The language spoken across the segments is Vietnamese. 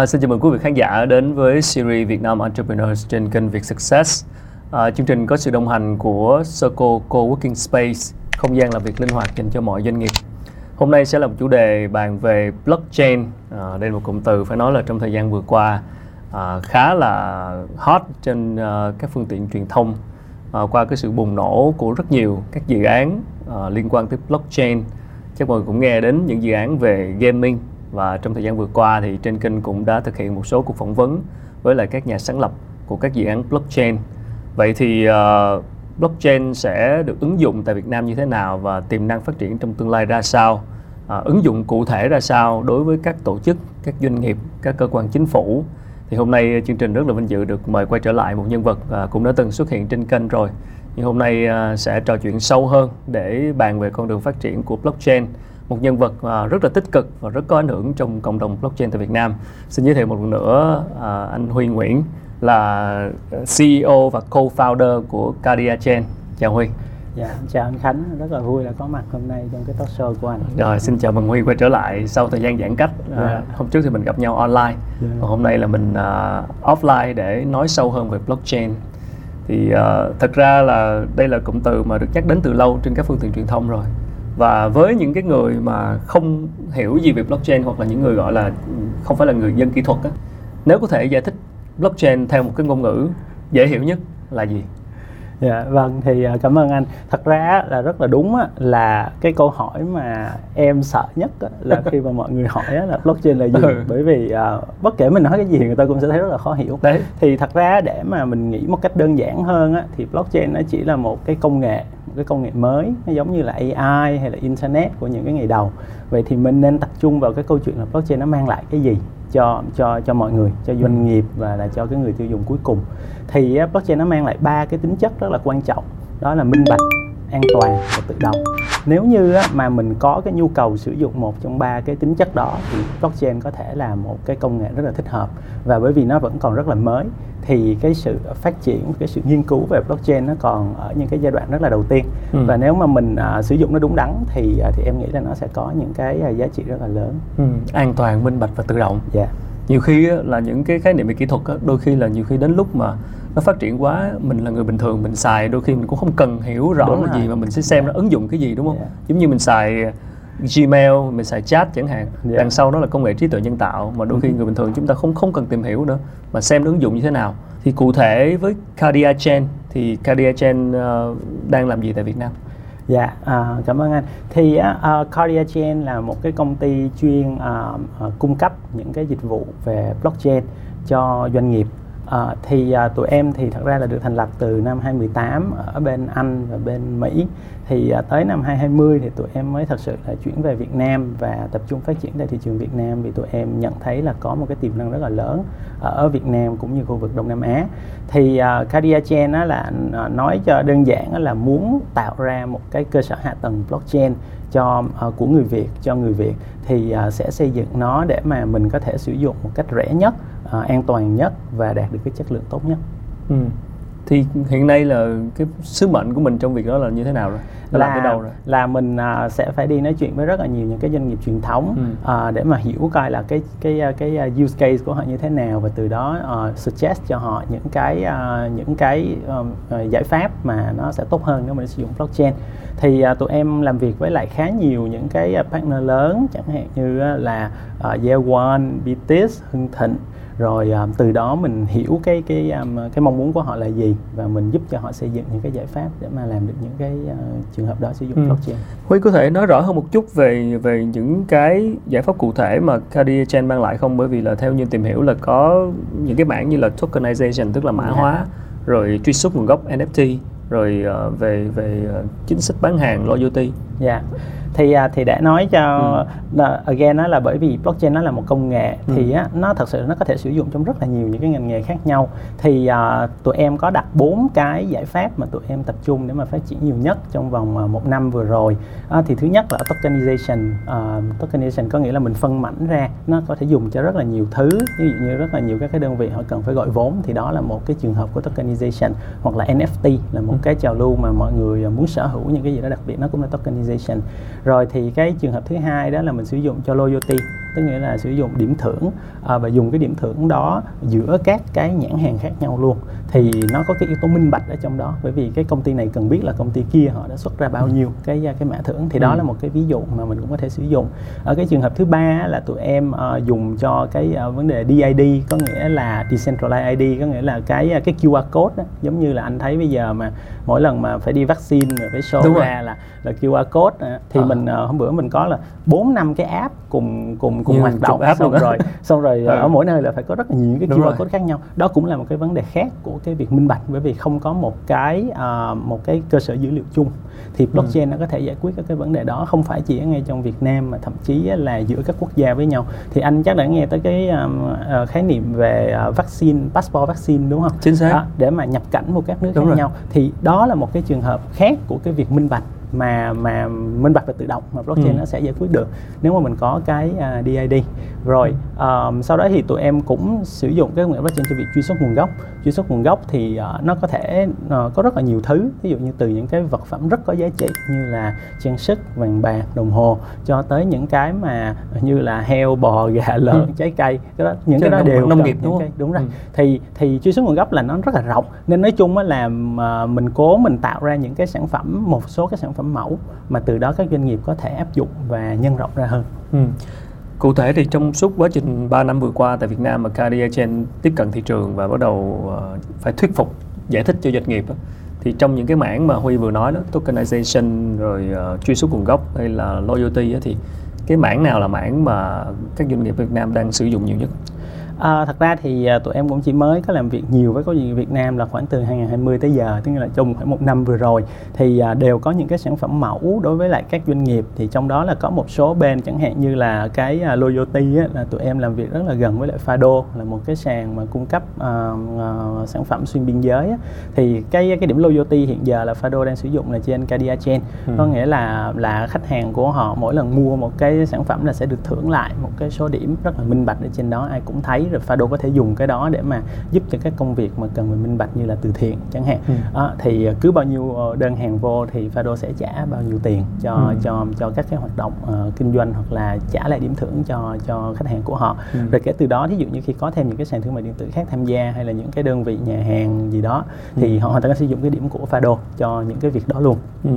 À, xin chào mừng quý vị khán giả đến với series Việt Nam Entrepreneurs trên kênh Việt Success. À, chương trình có sự đồng hành của Circle Co-working Space, không gian làm việc linh hoạt dành cho mọi doanh nghiệp. Hôm nay sẽ là một chủ đề bàn về blockchain. À, đây là một cụm từ phải nói là trong thời gian vừa qua à, khá là hot trên à, các phương tiện truyền thông à, qua cái sự bùng nổ của rất nhiều các dự án à, liên quan tới blockchain. Chắc mọi người cũng nghe đến những dự án về gaming và trong thời gian vừa qua thì trên kênh cũng đã thực hiện một số cuộc phỏng vấn với lại các nhà sáng lập của các dự án blockchain. Vậy thì uh, blockchain sẽ được ứng dụng tại Việt Nam như thế nào và tiềm năng phát triển trong tương lai ra sao? Uh, ứng dụng cụ thể ra sao đối với các tổ chức, các doanh nghiệp, các cơ quan chính phủ? Thì hôm nay chương trình rất là vinh dự được mời quay trở lại một nhân vật uh, cũng đã từng xuất hiện trên kênh rồi. Nhưng hôm nay uh, sẽ trò chuyện sâu hơn để bàn về con đường phát triển của blockchain một nhân vật à, rất là tích cực và rất có ảnh hưởng trong cộng đồng blockchain tại Việt Nam. Xin giới thiệu một lần nữa à, anh Huy Nguyễn là CEO và co-founder của Cardia Chain. Chào Huy. Dạ, chào anh Khánh, rất là vui là có mặt hôm nay trong cái talk show của anh. Rồi, xin chào mừng Huy quay trở lại sau thời gian giãn cách. À, dạ. hôm trước thì mình gặp nhau online, dạ. còn hôm nay là mình uh, offline để nói sâu hơn về blockchain. Thì uh, thật ra là đây là cụm từ mà được nhắc đến từ lâu trên các phương tiện truyền thông rồi và với những cái người mà không hiểu gì về blockchain hoặc là những người gọi là không phải là người dân kỹ thuật á nếu có thể giải thích blockchain theo một cái ngôn ngữ dễ hiểu nhất là gì Dạ vâng thì à, cảm ơn anh. Thật ra là rất là đúng á, là cái câu hỏi mà em sợ nhất á, là khi mà mọi người hỏi á, là blockchain là gì ừ. bởi vì uh, bất kể mình nói cái gì người ta cũng sẽ thấy rất là khó hiểu. Đấy. Thì thật ra để mà mình nghĩ một cách đơn giản hơn á, thì blockchain nó chỉ là một cái công nghệ cái công nghệ mới nó giống như là AI hay là internet của những cái ngày đầu. Vậy thì mình nên tập trung vào cái câu chuyện là blockchain nó mang lại cái gì cho cho cho mọi người cho doanh nghiệp và là cho cái người tiêu dùng cuối cùng. Thì blockchain nó mang lại ba cái tính chất rất là quan trọng. Đó là minh bạch an toàn và tự động nếu như mà mình có cái nhu cầu sử dụng một trong ba cái tính chất đó thì blockchain có thể là một cái công nghệ rất là thích hợp và bởi vì nó vẫn còn rất là mới thì cái sự phát triển cái sự nghiên cứu về blockchain nó còn ở những cái giai đoạn rất là đầu tiên ừ. và nếu mà mình uh, sử dụng nó đúng đắn thì uh, thì em nghĩ là nó sẽ có những cái uh, giá trị rất là lớn ừ. an toàn minh bạch và tự động dạ yeah. nhiều khi là những cái khái niệm về kỹ thuật đôi khi là nhiều khi đến lúc mà nó phát triển quá mình là người bình thường mình xài đôi khi mình cũng không cần hiểu rõ đúng là rồi. gì mà mình sẽ xem yeah. nó ứng dụng cái gì đúng không yeah. giống như mình xài Gmail mình xài chat chẳng hạn yeah. đằng sau đó là công nghệ trí tuệ nhân tạo mà đôi khi ừ. người bình thường chúng ta không không cần tìm hiểu nữa mà xem nó ứng dụng như thế nào thì cụ thể với Cardia Chain thì Cardia Chain uh, đang làm gì tại Việt Nam? Dạ, uh, cảm ơn anh. Thì uh, Cardia Chain là một cái công ty chuyên uh, uh, cung cấp những cái dịch vụ về blockchain cho doanh nghiệp À, thì à, tụi em thì thật ra là được thành lập từ năm 2018 ở bên Anh và bên Mỹ. Thì à, tới năm 2020 thì tụi em mới thật sự là chuyển về Việt Nam và tập trung phát triển tại thị trường Việt Nam vì tụi em nhận thấy là có một cái tiềm năng rất là lớn ở Việt Nam cũng như khu vực Đông Nam Á. Thì à, Cardia Chain á, là à, nói cho đơn giản là muốn tạo ra một cái cơ sở hạ tầng blockchain cho uh, của người Việt cho người Việt thì uh, sẽ xây dựng nó để mà mình có thể sử dụng một cách rẻ nhất uh, an toàn nhất và đạt được cái chất lượng tốt nhất. Ừ. Thì hiện nay là cái sứ mệnh của mình trong việc đó là như thế nào rồi? Đã là làm tới đâu rồi? Là mình uh, sẽ phải đi nói chuyện với rất là nhiều những cái doanh nghiệp truyền thống ừ. uh, để mà hiểu coi là cái cái cái use case của họ như thế nào và từ đó uh, suggest cho họ những cái uh, những cái uh, giải pháp mà nó sẽ tốt hơn nếu mình sử dụng blockchain thì uh, tụi em làm việc với lại khá nhiều những cái partner lớn chẳng hạn như uh, là uh, Year One, Bitis, Hưng Thịnh rồi um, từ đó mình hiểu cái cái um, cái mong muốn của họ là gì và mình giúp cho họ xây dựng những cái giải pháp để mà làm được những cái uh, trường hợp đó sử dụng ừ. blockchain. Huy có thể nói rõ hơn một chút về về những cái giải pháp cụ thể mà Cardia Chain mang lại không? Bởi vì là theo như tìm hiểu là có những cái mảng như là tokenization tức là mã yeah. Dạ. hóa, rồi truy xuất nguồn gốc NFT, rồi uh, về về uh, chính sách bán hàng loyalty. Dạ. Yeah thì à, thì để nói cho ừ. again nó là bởi vì blockchain nó là một công nghệ ừ. thì á, nó thật sự nó có thể sử dụng trong rất là nhiều những cái ngành nghề khác nhau thì à, tụi em có đặt bốn cái giải pháp mà tụi em tập trung để mà phát triển nhiều nhất trong vòng à, một năm vừa rồi à, thì thứ nhất là tokenization uh, tokenization có nghĩa là mình phân mảnh ra nó có thể dùng cho rất là nhiều thứ ví dụ như rất là nhiều các cái đơn vị họ cần phải gọi vốn thì đó là một cái trường hợp của tokenization hoặc là NFT là một ừ. cái trào lưu mà mọi người muốn sở hữu những cái gì đó đặc biệt nó cũng là tokenization rồi thì cái trường hợp thứ hai đó là mình sử dụng cho loyalty tức nghĩa là sử dụng điểm thưởng à, và dùng cái điểm thưởng đó giữa các cái nhãn hàng khác nhau luôn thì nó có cái yếu tố minh bạch ở trong đó bởi vì cái công ty này cần biết là công ty kia họ đã xuất ra bao nhiêu cái cái mã thưởng thì đó ừ. là một cái ví dụ mà mình cũng có thể sử dụng ở cái trường hợp thứ ba là tụi em uh, dùng cho cái uh, vấn đề DID có nghĩa là decentralized ID có nghĩa là cái cái QR code đó, giống như là anh thấy bây giờ mà mỗi lần mà phải đi vaccine rồi phải show Đúng ra rồi. là là QR code thì à. mình uh, hôm bữa mình có là bốn năm cái app cùng cùng cùng hoạt động app xong rồi xong rồi ừ. ở mỗi nơi là phải có rất là nhiều cái QR code khác nhau đó cũng là một cái vấn đề khác của cái việc minh bạch bởi vì không có một cái uh, một cái cơ sở dữ liệu chung thì ừ. blockchain ừ. nó có thể giải quyết các cái vấn đề đó không phải chỉ ở ngay trong Việt Nam mà thậm chí là giữa các quốc gia với nhau thì anh chắc đã nghe tới cái uh, khái niệm về uh, vaccine passport vaccine đúng không chính xác đó, để mà nhập cảnh vào các nước đúng khác rồi. nhau thì đó là một cái trường hợp khác của cái việc minh bạch mà mà minh bạch và tự động mà blockchain ừ. nó sẽ giải quyết được nếu mà mình có cái uh, à, DID rồi um, sau đó thì tụi em cũng sử dụng cái công nghệ blockchain cho việc truy xuất nguồn gốc truy xuất nguồn gốc thì uh, nó có thể uh, có rất là nhiều thứ ví dụ như từ những cái vật phẩm rất có giá trị như là trang sức vàng bạc đồng hồ cho tới những cái mà như là heo bò gà lợn ừ. trái cây cái đó những cái đó đều nông nghiệp đúng không? Cái, đúng rồi ừ. thì thì truy xuất nguồn gốc là nó rất là rộng nên nói chung là uh, mình cố mình tạo ra những cái sản phẩm một số cái sản phẩm mẫu mà từ đó các doanh nghiệp có thể áp dụng và nhân rộng ra hơn ừ. Cụ thể thì trong suốt quá trình 3 năm vừa qua tại Việt Nam mà Cardia tiếp cận thị trường và bắt đầu ờ, phải thuyết phục giải thích cho doanh nghiệp thì trong những cái mảng mà Huy vừa nói đó tokenization rồi uh, truy xuất nguồn gốc hay là loyalty đó, thì cái mảng nào là mảng mà các doanh nghiệp Việt Nam đang sử dụng nhiều nhất? À, thật ra thì à, tụi em cũng chỉ mới có làm việc nhiều với câu chuyện Việt Nam là khoảng từ 2020 tới giờ tức là trong khoảng một năm vừa rồi thì à, đều có những cái sản phẩm mẫu đối với lại các doanh nghiệp thì trong đó là có một số bên chẳng hạn như là cái loyalty á, là tụi em làm việc rất là gần với lại Fado là một cái sàn mà cung cấp uh, uh, sản phẩm xuyên biên giới á. thì cái cái điểm loyalty hiện giờ là Fado đang sử dụng là trên Cadia Chain ừ. có nghĩa là là khách hàng của họ mỗi lần mua một cái sản phẩm là sẽ được thưởng lại một cái số điểm rất là minh bạch ở trên đó ai cũng thấy rồi Fado có thể dùng cái đó để mà giúp cho các công việc mà cần phải minh bạch như là từ thiện chẳng hạn ừ. à, thì cứ bao nhiêu ờ, đơn hàng vô thì Fado sẽ trả bao nhiêu tiền cho ừ. cho cho các cái hoạt động uh, kinh doanh hoặc là trả lại điểm thưởng cho cho khách hàng của họ ừ. rồi kể từ đó thí dụ như khi có thêm những cái sàn thương mại điện tử khác tham gia hay là những cái đơn vị nhà hàng gì đó ừ. thì họ hoàn toàn sử dụng cái điểm của Fado cho những cái việc đó luôn ừ.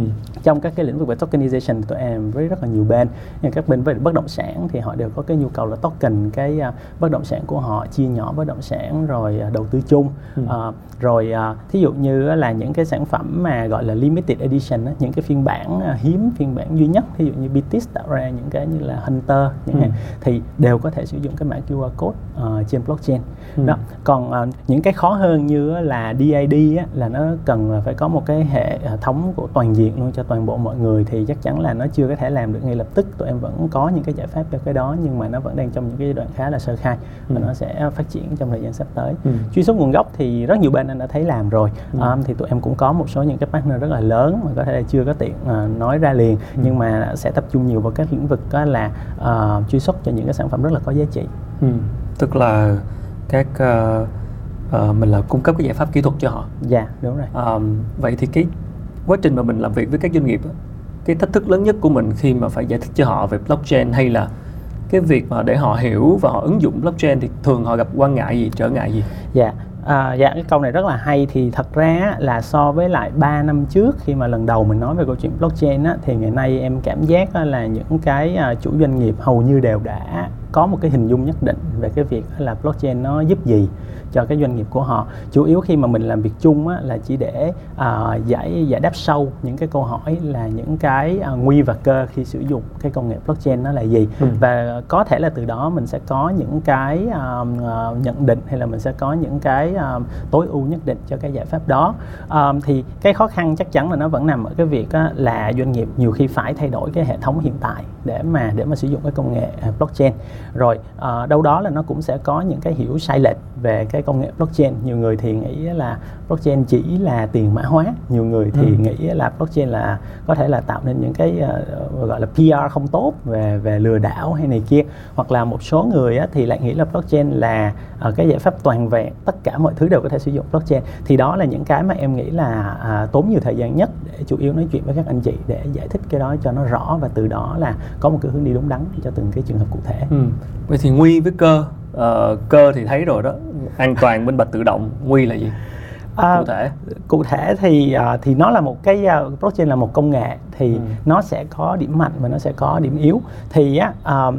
trong các cái lĩnh vực về tokenization tụi em với rất là nhiều bên nhưng các bên về bất động sản thì họ đều có cái nhu cầu là token cái uh, bất động sản của họ chia nhỏ bất động sản rồi à, đầu tư chung ừ. à, rồi à, thí dụ như là những cái sản phẩm mà gọi là limited edition những cái phiên bản à, hiếm phiên bản duy nhất thí dụ như BTS tạo ra những cái như là Hunter những ừ. thì đều có thể sử dụng cái mã QR code uh, trên blockchain ừ. đó còn uh, những cái khó hơn như là DID á, là nó cần phải có một cái hệ thống của toàn diện luôn cho toàn bộ mọi người thì chắc chắn là nó chưa có thể làm được ngay lập tức tụi em vẫn có những cái giải pháp cho cái đó nhưng mà nó vẫn đang trong những cái giai đoạn khá là sơ khai ừ. Nó sẽ phát triển trong thời gian sắp tới ừ. truy xuất nguồn gốc thì rất nhiều bên anh đã thấy làm rồi ừ. um, thì tụi em cũng có một số những cái partner rất là lớn mà có thể là chưa có tiện uh, nói ra liền ừ. nhưng mà sẽ tập trung nhiều vào các lĩnh vực đó là uh, truy xuất cho những cái sản phẩm rất là có giá trị ừ. tức là các uh, uh, mình là cung cấp cái giải pháp kỹ thuật cho họ dạ đúng rồi um, vậy thì cái quá trình mà mình làm việc với các doanh nghiệp cái thách thức lớn nhất của mình khi mà phải giải thích cho họ về blockchain hay là cái việc mà để họ hiểu và họ ứng dụng blockchain thì thường họ gặp quan ngại gì trở ngại gì? Dạ À, dạ cái câu này rất là hay. Thì thật ra là so với lại 3 năm trước khi mà lần đầu mình nói về câu chuyện blockchain á, thì ngày nay em cảm giác là những cái à, chủ doanh nghiệp hầu như đều đã có một cái hình dung nhất định về cái việc là blockchain nó giúp gì cho cái doanh nghiệp của họ. Chủ yếu khi mà mình làm việc chung á, là chỉ để uh, giải giải đáp sâu những cái câu hỏi là những cái uh, nguy và cơ khi sử dụng cái công nghệ blockchain nó là gì. Ừ. và có thể là từ đó mình sẽ có những cái uh, uh, nhận định hay là mình sẽ có những cái uh, tối ưu nhất định cho cái giải pháp đó. Uh, thì cái khó khăn chắc chắn là nó vẫn nằm ở cái việc á, là doanh nghiệp nhiều khi phải thay đổi cái hệ thống hiện tại để mà để mà sử dụng cái công nghệ blockchain rồi à, đâu đó là nó cũng sẽ có những cái hiểu sai lệch về cái công nghệ blockchain. Nhiều người thì nghĩ là blockchain chỉ là tiền mã hóa. Nhiều người thì ừ. nghĩ là blockchain là có thể là tạo nên những cái uh, gọi là PR không tốt về về lừa đảo hay này kia. Hoặc là một số người á, thì lại nghĩ là blockchain là uh, cái giải pháp toàn vẹn tất cả mọi thứ đều có thể sử dụng blockchain. Thì đó là những cái mà em nghĩ là uh, tốn nhiều thời gian nhất để chủ yếu nói chuyện với các anh chị để giải thích cái đó cho nó rõ. Và từ đó là có một cái hướng đi đúng đắn cho từng cái trường hợp cụ thể. Ừ. Vậy thì nguy với cơ uh, cơ thì thấy rồi đó. An toàn minh bạch tự động. Nguy là gì à, cụ thể cụ thể thì uh, thì nó là một cái uh, blockchain là một công nghệ thì ừ. nó sẽ có điểm mạnh và nó sẽ có điểm yếu thì á uh,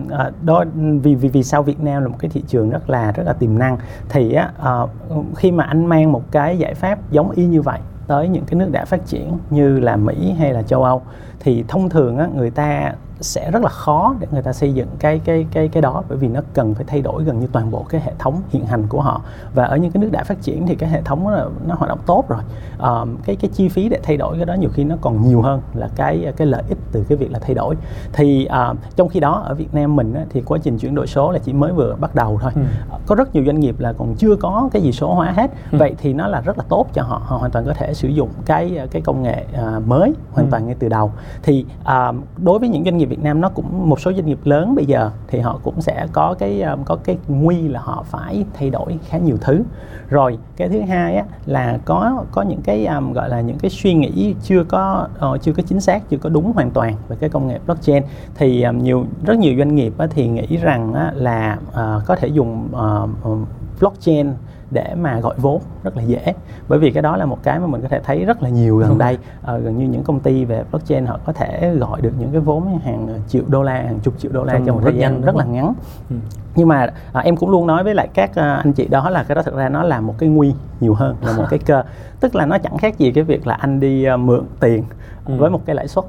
uh, vì vì vì sao Việt Nam là một cái thị trường rất là rất là tiềm năng thì á uh, khi mà anh mang một cái giải pháp giống y như vậy tới những cái nước đã phát triển như là Mỹ hay là châu Âu thì thông thường á, người ta sẽ rất là khó để người ta xây dựng cái cái cái cái đó bởi vì nó cần phải thay đổi gần như toàn bộ cái hệ thống hiện hành của họ. Và ở những cái nước đã phát triển thì cái hệ thống nó, nó hoạt động tốt rồi. Um, cái cái chi phí để thay đổi cái đó nhiều khi nó còn nhiều hơn là cái cái lợi ích từ cái việc là thay đổi. Thì uh, trong khi đó ở Việt Nam mình á, thì quá trình chuyển đổi số là chỉ mới vừa bắt đầu thôi. Ừ. có rất nhiều doanh nghiệp là còn chưa có cái gì số hóa hết. Ừ. vậy thì nó là rất là tốt cho họ. Họ hoàn toàn có thể sử dụng cái cái công nghệ uh, mới hoàn ừ. toàn ngay từ đầu. Thì uh, đối với những doanh nghiệp Việt Nam nó cũng một số doanh nghiệp lớn bây giờ thì họ cũng sẽ có cái ờ, có cái nguy là họ phải thay đổi khá nhiều thứ. Rồi cái thứ hai á, là có có những cái um, gọi là những cái suy nghĩ chưa có uh, chưa có chính xác chưa có đúng hoàn toàn về cái công nghệ blockchain. Thì um, nhiều rất nhiều doanh nghiệp á, thì nghĩ rằng á, là uh, có thể dùng uh, blockchain để mà gọi vốn rất là dễ. Bởi vì cái đó là một cái mà mình có thể thấy rất là nhiều gần đây. À, gần như những công ty về blockchain họ có thể gọi được những cái vốn hàng triệu đô la hàng chục triệu đô la trong, một thời gian rất là ngắn. Ừ. nhưng mà à, em cũng luôn nói với lại các à, anh chị đó là cái đó thực ra nó là một cái nguy nhiều hơn là một cái cơ. Tức là nó chẳng khác gì cái việc là anh đi uh, mượn tiền ừ. với một cái lãi suất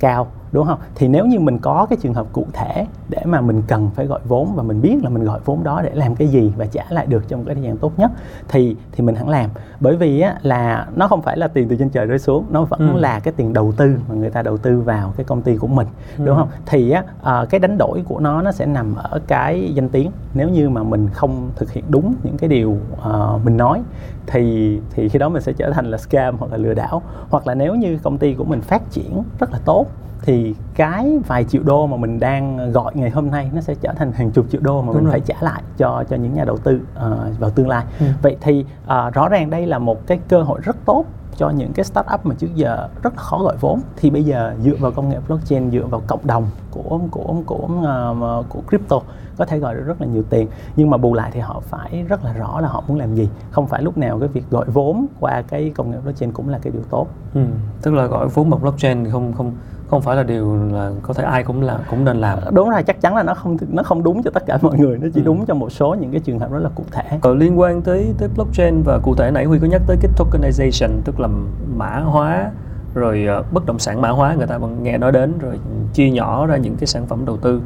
cao đúng không? Thì nếu như mình có cái trường hợp cụ thể để mà mình cần phải gọi vốn và mình biết là mình gọi vốn đó để làm cái gì và trả lại được trong cái thời gian tốt nhất thì thì mình hẳn làm. Bởi vì á, là nó không phải là tiền từ trên trời rơi xuống nó vẫn ừ. là cái tiền đầu tư mà người ta đầu tư vào cái công ty của mình ừ. đúng không? Thì á, à, cái đánh đổi của nó nó sẽ nằm ở cái danh tiếng. Nếu như mà mình không thực hiện đúng những cái điều uh, mình nói thì thì khi đó mình sẽ trở thành là scam hoặc là lừa đảo. Hoặc là nếu như công ty của mình phát triển rất là tốt thì cái vài triệu đô mà mình đang gọi ngày hôm nay nó sẽ trở thành hàng chục triệu đô mà Đúng mình rồi. phải trả lại cho cho những nhà đầu tư uh, vào tương lai ừ. vậy thì uh, rõ ràng đây là một cái cơ hội rất tốt cho những cái startup mà trước giờ rất là khó gọi vốn thì bây giờ dựa vào công nghệ blockchain dựa vào cộng đồng của của của uh, của crypto có thể gọi được rất là nhiều tiền nhưng mà bù lại thì họ phải rất là rõ là họ muốn làm gì không phải lúc nào cái việc gọi vốn qua cái công nghệ blockchain cũng là cái điều tốt ừ. tức là gọi vốn bằng blockchain thì không không không phải là điều là có thể ai cũng là cũng nên làm. Đúng rồi chắc chắn là nó không nó không đúng cho tất cả mọi người nó chỉ ừ. đúng cho một số những cái trường hợp rất là cụ thể. Còn liên quan tới tới blockchain và cụ thể nãy huy có nhắc tới cái tokenization tức là mã hóa rồi uh, bất động sản mã hóa người ta vẫn nghe nói đến rồi chia nhỏ ra những cái sản phẩm đầu tư.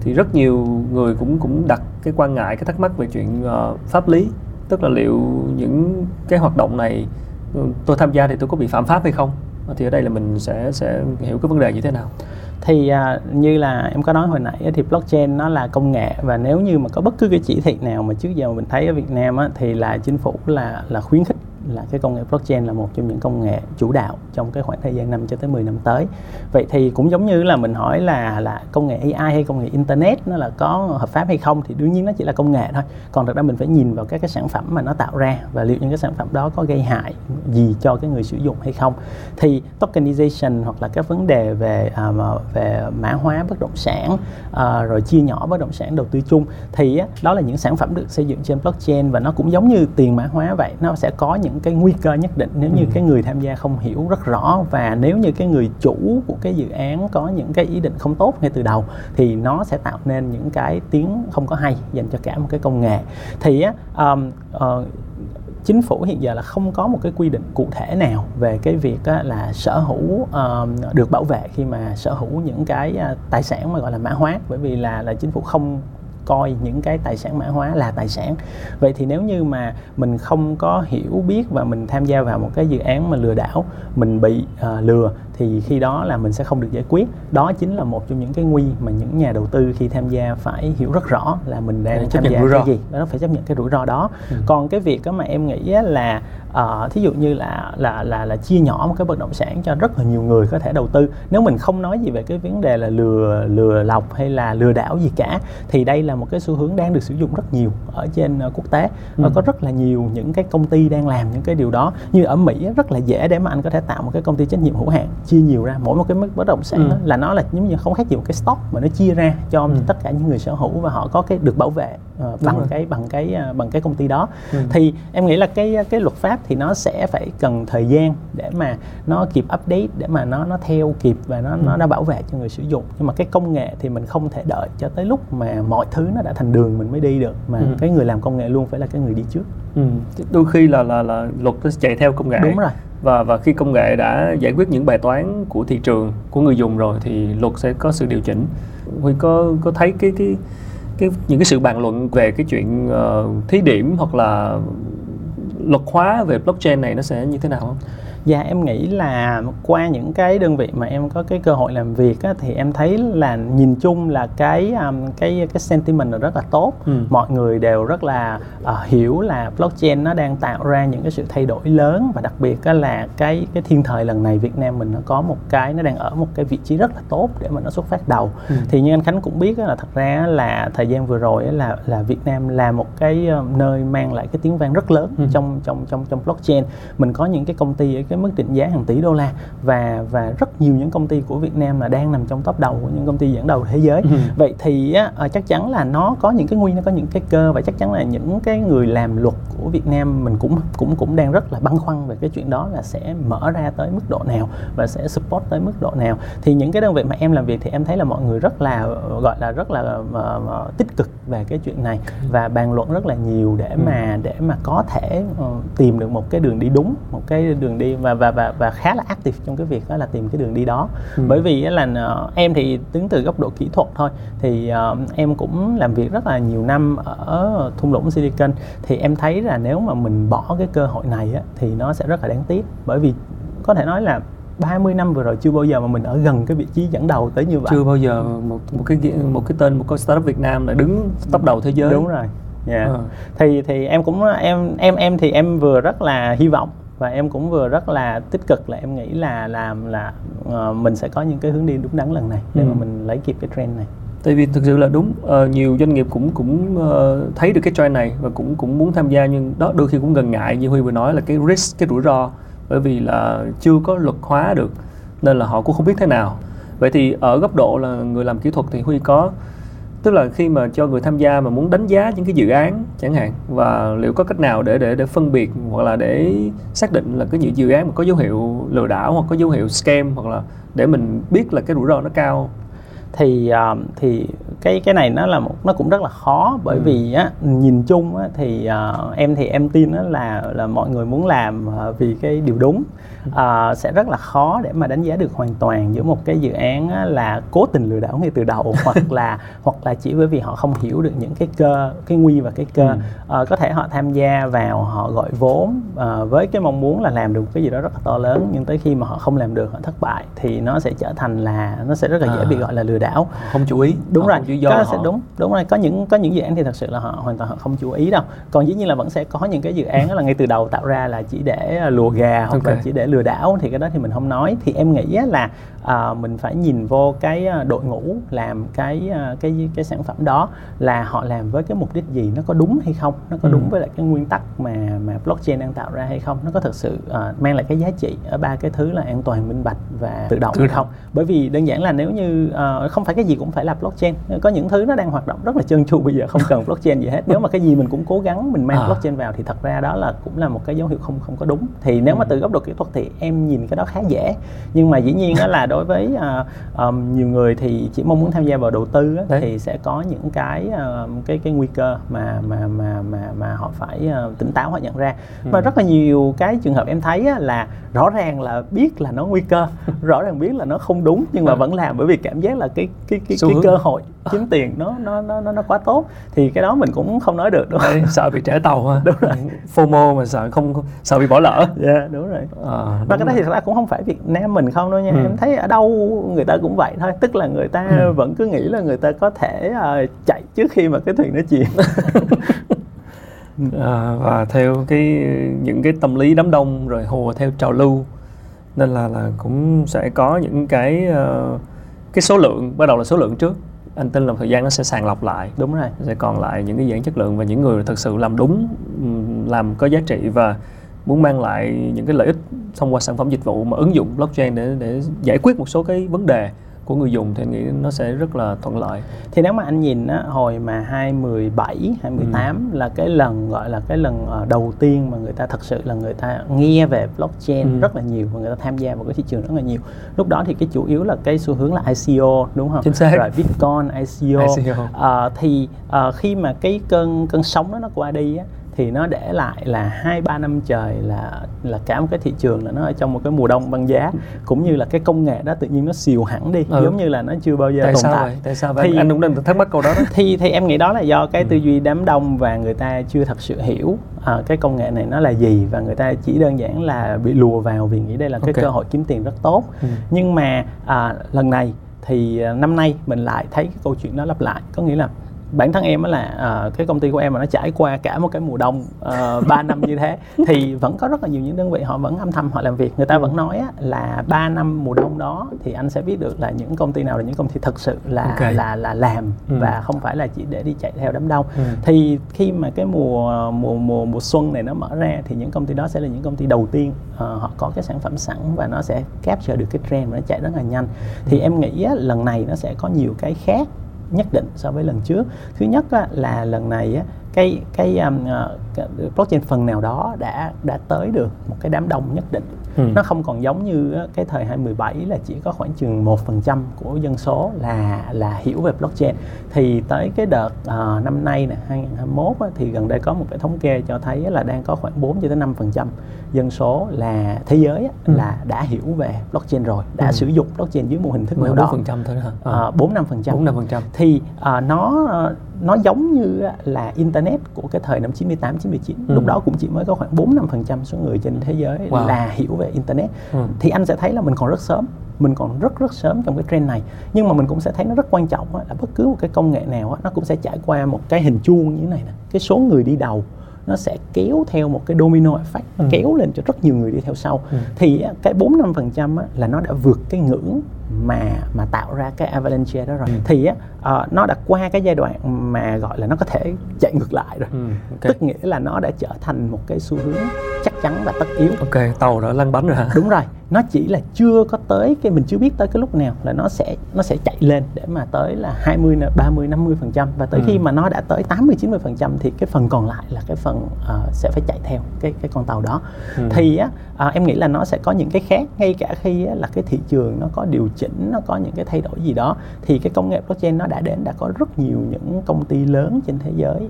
Thì rất nhiều người cũng cũng đặt cái quan ngại cái thắc mắc về chuyện uh, pháp lý. Tức là liệu những cái hoạt động này ừ, tôi tham gia thì tôi có bị phạm pháp hay không thì ở đây là mình sẽ sẽ hiểu cái vấn đề như thế nào? Thì à, như là em có nói hồi nãy thì blockchain nó là công nghệ và nếu như mà có bất cứ cái chỉ thị nào mà trước giờ mình thấy ở Việt Nam á, thì là chính phủ là là khuyến khích là cái công nghệ blockchain là một trong những công nghệ chủ đạo trong cái khoảng thời gian năm cho tới 10 năm tới. Vậy thì cũng giống như là mình hỏi là là công nghệ AI hay công nghệ internet nó là có hợp pháp hay không thì đương nhiên nó chỉ là công nghệ thôi. Còn thực ra mình phải nhìn vào các cái sản phẩm mà nó tạo ra và liệu những cái sản phẩm đó có gây hại gì cho cái người sử dụng hay không. Thì tokenization hoặc là các vấn đề về uh, về mã hóa bất động sản uh, rồi chia nhỏ bất động sản đầu tư chung thì đó là những sản phẩm được xây dựng trên blockchain và nó cũng giống như tiền mã hóa vậy, nó sẽ có những những cái nguy cơ nhất định nếu như ừ. cái người tham gia không hiểu rất rõ. Và nếu như cái người chủ của cái dự án có những cái ý định không tốt ngay từ đầu thì nó sẽ tạo nên những cái tiếng không có hay dành cho cả một cái công nghệ. Thì á um, uh, chính phủ hiện giờ là không có một cái quy định cụ thể nào về cái việc á, là sở hữu được bảo vệ khi mà sở hữu những cái uh, tài sản mà gọi là mã hóa. Bởi vì là là chính phủ không coi những cái tài sản mã hóa là tài sản. Vậy thì nếu như mà mình không có hiểu biết và mình tham gia vào một cái dự án mà lừa đảo mình bị uh, lừa thì khi đó là mình sẽ không được giải quyết. Đó chính là một trong những cái nguy mà những nhà đầu tư khi tham gia phải hiểu rất rõ là mình đang tham gia cái gì. Nó phải chấp nhận cái rủi ro đó. Ừ. còn cái việc đó mà em nghĩ là uh, thí dụ như là là là là chia nhỏ một cái bất động sản cho rất là nhiều người có thể đầu tư nếu mình không nói gì về cái vấn đề là lừa lừa lọc hay là lừa đảo gì cả thì đây là một cái xu hướng đang được sử dụng rất nhiều ở trên uh, quốc tế. Ừ. có rất là nhiều những cái công ty đang làm những cái điều đó. Như ở Mỹ rất là dễ để mà anh có thể tạo một cái công ty trách nhiệm hữu hạn chia nhiều ra mỗi một cái bất động sản Ừ. là nó là giống như không khác gì một cái stock mà nó chia ra cho Ừ. tất cả những người sở hữu và họ có cái được bảo vệ ờ, bằng rồi. cái bằng cái ờ, bằng cái công ty đó Ừ. thì em nghĩ là cái cái luật pháp thì nó sẽ phải cần thời gian để mà nó kịp update để mà nó nó theo kịp và nó nó Ừ. nó bảo vệ cho người sử dụng nhưng mà cái công nghệ thì mình không thể đợi cho tới lúc mà mọi thứ nó đã thành đường mình mới đi được mà Ừ. cái người làm công nghệ luôn phải là cái người đi trước Ừ. đôi khi là là là luật nó chạy theo công nghệ đúng rồi và và khi công nghệ đã giải quyết những bài toán của thị trường của người dùng rồi thì luật sẽ có sự điều chỉnh huy có có thấy cái cái cái những cái sự bàn luận về cái chuyện uh, thí điểm hoặc là luật hóa về blockchain này nó sẽ như thế nào không? Dạ em nghĩ là qua những cái đơn vị mà em có cái cơ hội làm việc á, thì em thấy là nhìn chung là cái um, cái cái sentiment nó rất là tốt. Ừ. Mọi người đều rất là ờ, hiểu là blockchain nó đang tạo ra những cái sự thay đổi lớn và đặc biệt á là cái cái thiên thời lần này Việt Nam mình nó có một cái nó đang ở một cái vị trí rất là tốt để mà nó xuất phát đầu. Ừ. Thì như anh Khánh cũng biết á, là thật ra á là thời gian vừa rồi á là là Việt Nam là một cái ờ, nơi mang lại cái tiếng vang rất lớn Ừ. trong trong trong trong blockchain mình có những cái công ty ở cái mức định giá hàng tỷ đô la và và rất nhiều những công ty của Việt Nam là đang nằm trong top đầu của những công ty dẫn đầu thế giới Ừ. vậy thì á, ờ, chắc chắn là nó có những cái nguy nó có những cái cơ và chắc chắn là những cái người làm luật của Việt Nam mình cũng cũng cũng đang rất là băn khoăn về cái chuyện đó là sẽ mở ra tới mức độ nào và sẽ support tới mức độ nào thì những cái đơn vị mà em làm việc thì em thấy là mọi người rất là gọi là rất là ờ, tích cực về cái chuyện này và bàn luận rất là nhiều để Ừ. mà để mà có thể ờ, tìm được một cái đường đi đúng một cái đường đi và và và và khá là active trong cái việc đó là tìm cái đường đi đó Ừ. bởi vì là ờ, em thì đứng từ góc độ kỹ thuật thôi thì ờ, em cũng làm việc rất là nhiều năm ở thung lũng Silicon thì em thấy là nếu mà mình bỏ cái cơ hội này á, thì nó sẽ rất là đáng tiếc bởi vì có thể nói là 30 năm vừa rồi chưa bao giờ mà mình ở gần cái vị trí dẫn đầu tới như vậy Chưa bao giờ một một cái một cái tên một cái startup Việt Nam lại đứng top đầu thế giới. đúng rồi Dạ. Ờ. thì thì em cũng em em em thì em vừa rất là hy vọng và em cũng vừa rất là tích cực là em nghĩ là làm là ờ, mình sẽ có những cái hướng đi đúng đắn lần này để Ừ. mà mình lấy kịp cái trend này Tại vì thực sự là đúng ờ, nhiều doanh nghiệp cũng cũng ờ, thấy được cái trend này và cũng cũng muốn tham gia nhưng đó đôi khi cũng ngần ngại như Huy vừa nói là cái risk cái rủi ro bởi vì là chưa có luật hóa được nên là họ cũng không biết thế nào. Vậy thì ở góc độ là người làm kỹ thuật thì Huy có tức là khi mà cho người tham gia mà muốn đánh giá những cái dự án chẳng hạn, và liệu có cách nào để để để phân biệt hoặc là để xác định là cái những dự án mà có dấu hiệu lừa đảo hoặc có dấu hiệu scam hoặc là để mình biết là cái rủi ro nó cao? Thì à, thì cái cái này nó là một nó cũng rất là khó bởi Ừ. vì á nhìn chung á thì ờ, em thì em tin á là là mọi người muốn làm ờ, vì cái điều đúng. Ờ, sẽ rất là khó để mà đánh giá được hoàn toàn giữa một cái dự án á, là cố tình lừa đảo ngay từ đầu hoặc là hoặc là chỉ bởi vì họ không hiểu được những cái cơ cái nguy và cái cơ. Ừ. Ờ, có thể họ tham gia vào họ gọi vốn ờ, với cái mong muốn là làm được cái gì đó rất là to lớn nhưng tới khi mà họ không làm được họ thất bại thì nó sẽ trở thành là nó sẽ rất là dễ À. bị gọi là lừa đảo. Không chú ý. Đúng Họ rồi ý do có là sẽ họ- đúng đúng rồi. Có những có những dự án thì thật sự là họ hoàn toàn họ không chú ý đâu. Còn dĩ nhiên là vẫn sẽ có những cái dự án đó là ngay từ đầu tạo ra là chỉ để à, lùa gà hoặc là Ok. chỉ để lừa đảo thì cái đó thì mình không nói. Thì em nghĩ là à, mình phải nhìn vô cái à, đội ngũ làm cái à, cái cái sản phẩm đó là họ làm với cái mục đích gì nó có đúng hay không? Nó có Ừ. đúng với lại cái nguyên tắc mà mà blockchain đang tạo ra hay không? Nó có thực sự à, mang lại cái giá trị ở ba cái thứ là an toàn minh bạch và tự động hay không? Bởi vì đơn giản là nếu như ờ, không phải cái gì cũng phải là blockchain có những thứ nó đang hoạt động rất là trơn tru bây giờ không cần blockchain gì hết nếu mà cái gì mình cũng cố gắng mình mang À. blockchain vào thì thật ra đó là cũng là một cái dấu hiệu không không có đúng thì nếu mà Ừ. từ góc độ kỹ thuật thì em nhìn cái đó khá dễ nhưng mà dĩ nhiên đó là đối với ờ, ờm, nhiều người thì chỉ mong muốn tham gia vào đầu tư á, thì sẽ có những cái ờm, cái cái nguy cơ mà mà mà mà mà họ phải ờ, tỉnh táo họ nhận ra và Ừ. rất là nhiều cái trường hợp em thấy á, là rõ ràng là biết là nó nguy cơ rõ ràng biết là nó không đúng nhưng mà Ừ. vẫn làm bởi vì cảm giác là cái cái cái, cái cơ hội kiếm tiền nó nó nó nó quá tốt thì cái đó mình cũng không nói được đúng không? Đấy, sợ bị trễ tàu ha Đúng rồi. FOMO mà sợ không sợ bị bỏ lỡ Dạ đúng rồi. à, Và đúng cái đó thì thật ra cũng không phải Việt Nam mình không đâu nha Ừ. Em thấy ở đâu người ta cũng vậy thôi Tức là người ta Ừ. vẫn cứ nghĩ là người ta có thể ờ, chạy trước khi mà cái thuyền nó chìm à, và theo cái những cái tâm lý đám đông rồi hùa theo trào lưu nên là là cũng sẽ có những cái ờ, cái số lượng bắt đầu là số lượng trước anh tin là thời gian nó sẽ sàng lọc lại. Đúng rồi. Sẽ còn lại những cái án chất lượng và những người thực sự làm đúng làm có giá trị và muốn mang lại những cái lợi ích thông qua sản phẩm dịch vụ mà ứng dụng blockchain để để giải quyết một số cái vấn đề của người dùng thì anh nghĩ nó sẽ rất là thuận lợi. Thì nếu mà anh nhìn á, hồi mà 2017, 2018 ừ. là cái lần gọi là cái lần uh, đầu tiên mà người ta thật sự là người ta nghe về blockchain ừ. rất là nhiều và người ta tham gia vào cái thị trường rất là nhiều. Lúc đó thì cái chủ yếu là cái xu hướng là ICO đúng không? Chính xác. Rồi Bitcoin, ICO. ICO. Uh, thì uh, khi mà cái cơn cơn sóng đó nó qua đi á thì nó để lại là hai ba năm trời là là cả một cái thị trường là nó ở trong một cái mùa đông băng giá cũng như là cái công nghệ đó tự nhiên nó xìu hẳn đi ừ. giống như là nó chưa bao giờ tại tồn sao tại vậy? tại sao vậy? thì anh cũng đang thắc mắc câu đó, đó. thì thì em nghĩ đó là do cái ừ. tư duy đám đông và người ta chưa thật sự hiểu à, cái công nghệ này nó là gì và người ta chỉ đơn giản là bị lùa vào vì nghĩ đây là cái okay. cơ hội kiếm tiền rất tốt ừ. nhưng mà à, lần này thì à, năm nay mình lại thấy cái câu chuyện đó lặp lại có nghĩa là bản thân em là uh, cái công ty của em mà nó trải qua cả một cái mùa đông uh, ờ, 3 năm như thế thì vẫn có rất là nhiều những đơn vị họ vẫn âm thầm họ làm việc người ta vẫn nói á, là 3 năm mùa đông đó thì anh sẽ biết được là những công ty nào là những công ty thật sự là okay. là là làm ừ. và không phải là chỉ để đi chạy theo đám đông ừ. thì khi mà cái mùa mùa mùa mùa xuân này nó mở ra thì những công ty đó sẽ là những công ty đầu tiên uh, họ có cái sản phẩm sẵn và nó sẽ capture được cái trend và nó chạy rất là nhanh thì ừ. em nghĩ á, lần này nó sẽ có nhiều cái khác nhất định so với lần trước. Thứ nhất á, là lần này á, cái cái, um, ờ, blockchain phần nào đó đã đã tới được một cái đám đông nhất định. Ừ. nó không còn giống như cái thời 2017 là chỉ có khoảng chừng một phần trăm của dân số là là hiểu về blockchain. Thì tới cái đợt uh, năm nay nè 2021 á, thì gần đây có một cái thống kê cho thấy là đang có khoảng 4 cho tới 5 phần trăm dân số là thế giới ừ. là đã hiểu về blockchain rồi đã ừ. sử dụng blockchain dưới một hình thức nào đó. phần trăm thôi hả? Bốn năm phần trăm. Bốn năm phần trăm. Thì uh, nó nó giống như là internet của cái thời năm 98 99 ừ. lúc đó cũng chỉ mới có khoảng 4 5 phần trăm số người trên thế giới wow. là hiểu về internet ừ. thì anh sẽ thấy là mình còn rất sớm mình còn rất rất sớm trong cái trend này nhưng mà mình cũng sẽ thấy nó rất quan trọng là bất cứ một cái công nghệ nào nó cũng sẽ trải qua một cái hình chuông như thế này nè cái số người đi đầu nó sẽ kéo theo một cái domino effect nó ừ. kéo lên cho rất nhiều người đi theo sau ừ. thì cái bốn năm phần trăm là nó đã vượt cái ngưỡng mà mà tạo ra cái avalanche đó rồi ừ. thì á uh, nó đã qua cái giai đoạn mà gọi là nó có thể chạy ngược lại rồi ừ, okay. tức nghĩa là nó đã trở thành một cái xu hướng chắc chắn và tất yếu ok tàu đã lăn bánh rồi hả đúng rồi nó chỉ là chưa có tới cái mình chưa biết tới cái lúc nào là nó sẽ nó sẽ chạy lên để mà tới là 20 30 50 phần trăm và tới ừ. khi mà nó đã tới 80 90 phần trăm thì cái phần còn lại là cái phần uh, sẽ phải chạy theo cái cái con tàu đó ừ. thì á uh, em nghĩ là nó sẽ có những cái khác ngay cả khi á, là cái thị trường nó có điều chỉnh nó có những cái thay đổi gì đó thì cái công nghệ blockchain nó đã đến đã có rất nhiều những công ty lớn trên thế giới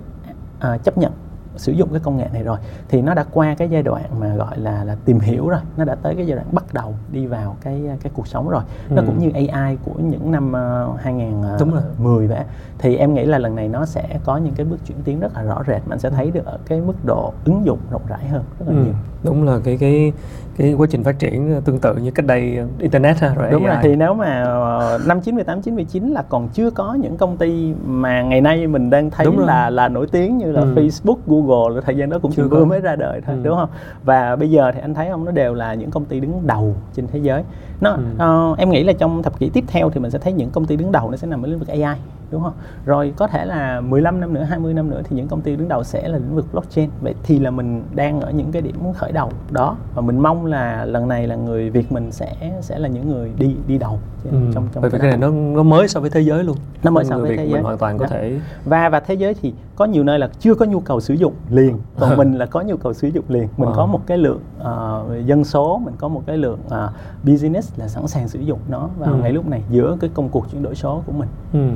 uh, chấp nhận sử dụng cái công nghệ này rồi. Thì nó đã qua cái giai đoạn mà gọi là là tìm hiểu rồi nó đã tới cái giai đoạn bắt đầu đi vào cái cái cuộc sống rồi. Nó ừ. cũng như AI của những năm uh, 2010 vậy thì em nghĩ là lần này nó sẽ có những cái bước chuyển tiến rất là rõ rệt mình sẽ thấy được ở cái mức độ ứng dụng rộng rãi hơn rất là ừ. nhiều đúng là cái cái cái quá trình phát triển tương tự như cách đây internet ha rồi đúng AI. rồi thì nếu mà ờ, năm 98 99 là còn chưa có những công ty mà ngày nay mình đang thấy là là nổi tiếng như là ừ. Facebook, Google thời gian đó cũng chưa vừa mới ra đời thôi ừ. đúng không? Và bây giờ thì anh thấy không nó đều là những công ty đứng đầu trên thế giới. Nó ừ. uh, em nghĩ là trong thập kỷ tiếp theo thì mình sẽ thấy những công ty đứng đầu nó sẽ nằm ở lĩnh vực AI đúng không? Rồi có thể là 15 năm nữa, 20 năm nữa thì những công ty đứng đầu sẽ là lĩnh vực blockchain. Vậy thì là mình đang ở những cái điểm khởi đầu đó và mình mong là lần này là người Việt mình sẽ sẽ là những người đi đi đầu ừ. trong trong Bởi vì cái này nó nó mới so với thế giới luôn. Nó mới so với Việt thế giới. Mình hoàn toàn có dạ. thể và và thế giới thì có nhiều nơi là chưa có nhu cầu sử dụng liền, còn mình là có nhu cầu sử dụng liền. Mình wow. có một cái lượng uh, dân số, mình có một cái lượng uh, business là sẵn sàng sử dụng nó vào ừ. ngay lúc này giữa cái công cuộc chuyển đổi số của mình. Ừ.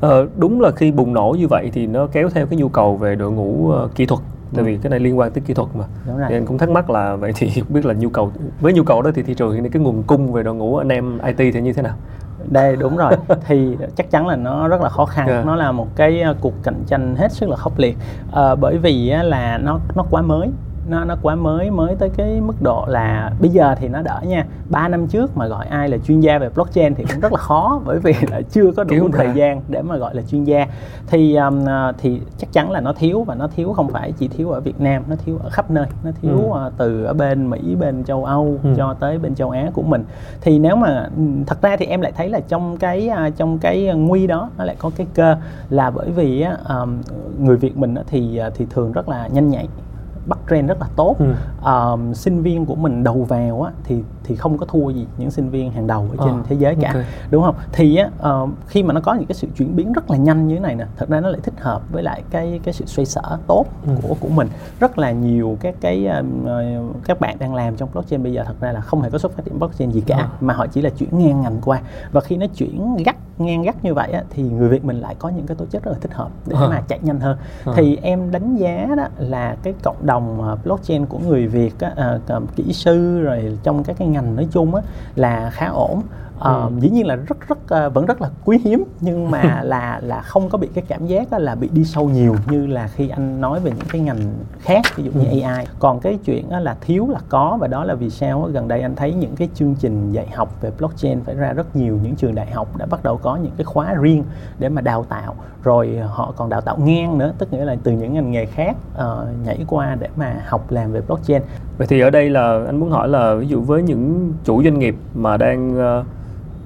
Ờ, đúng là khi bùng nổ như vậy thì nó kéo theo cái nhu cầu về đội ngũ uh, kỹ thuật. Tại ừ. vì cái này liên quan tới kỹ thuật mà. Anh cũng thắc mắc là vậy thì không biết là nhu cầu với nhu cầu đó thì thị trường hiện nay cái nguồn cung về đội ngũ anh em IT thì như thế nào? Đây đúng rồi. Thì chắc chắn là nó rất là khó khăn. Yeah. nó là một cái ờ, cuộc cạnh tranh hết sức là khốc liệt. À, bởi vì là nó nó quá mới nó nó quá mới mới tới cái mức độ là bây giờ thì nó đỡ nha. 3 năm trước mà gọi ai là chuyên gia về blockchain thì cũng rất là khó bởi vì là chưa có đủ Kiểu thời gian để mà gọi là chuyên gia. Thì um, thì chắc chắn là nó thiếu và nó thiếu không phải chỉ thiếu ở Việt Nam nó thiếu ở khắp nơi. Nó thiếu ừ. uh, từ ở bên Mỹ bên châu Âu ừ. cho tới bên châu Á của mình. Thì nếu mà ừ, thật ra thì em lại thấy là trong cái uh, trong cái nguy đó nó lại có cái cơ là bởi vì uh, người Việt mình thì thì thường rất là nhanh nhạy bắt trend rất là tốt ừ. uh, sinh viên của mình đầu vào á, thì thì không có thua gì những sinh viên hàng đầu ở trên à, thế giới cả okay. đúng không thì á, uh, khi mà nó có những cái sự chuyển biến rất là nhanh như thế này nè thật ra nó lại thích hợp với lại cái cái sự xoay sở tốt ừ. của của mình rất là nhiều các cái uh, các bạn đang làm trong blockchain bây giờ thật ra là không hề có xuất phát điểm blockchain gì cả à. mà họ chỉ là chuyển ngang ngành qua và khi nó chuyển gắt ngang gắt như vậy á, thì người Việt mình lại có những cái tố chất rất là thích hợp để à. mà chạy nhanh hơn à. thì em đánh giá đó là cái cộng đồng blockchain của người Việt á, uh, kỹ sư rồi trong các cái ngành nói chung á, là khá ổn. Uh, dĩ nhiên là rất rất uh, vẫn rất là quý hiếm nhưng mà là là không có bị cái cảm giác là bị đi sâu nhiều như là khi anh nói về những cái ngành khác ví dụ như ừ. AI còn cái chuyện là thiếu là có và đó là vì sao gần đây anh thấy những cái chương trình dạy học về blockchain phải ra rất nhiều những trường đại học đã bắt đầu có những cái khóa riêng để mà đào tạo. Rồi họ còn đào tạo ngang nữa tức nghĩa là từ những ngành nghề khác uh, nhảy qua để mà học làm về blockchain vậy thì ở đây là anh muốn hỏi là ví dụ với những chủ doanh nghiệp mà đang ờ,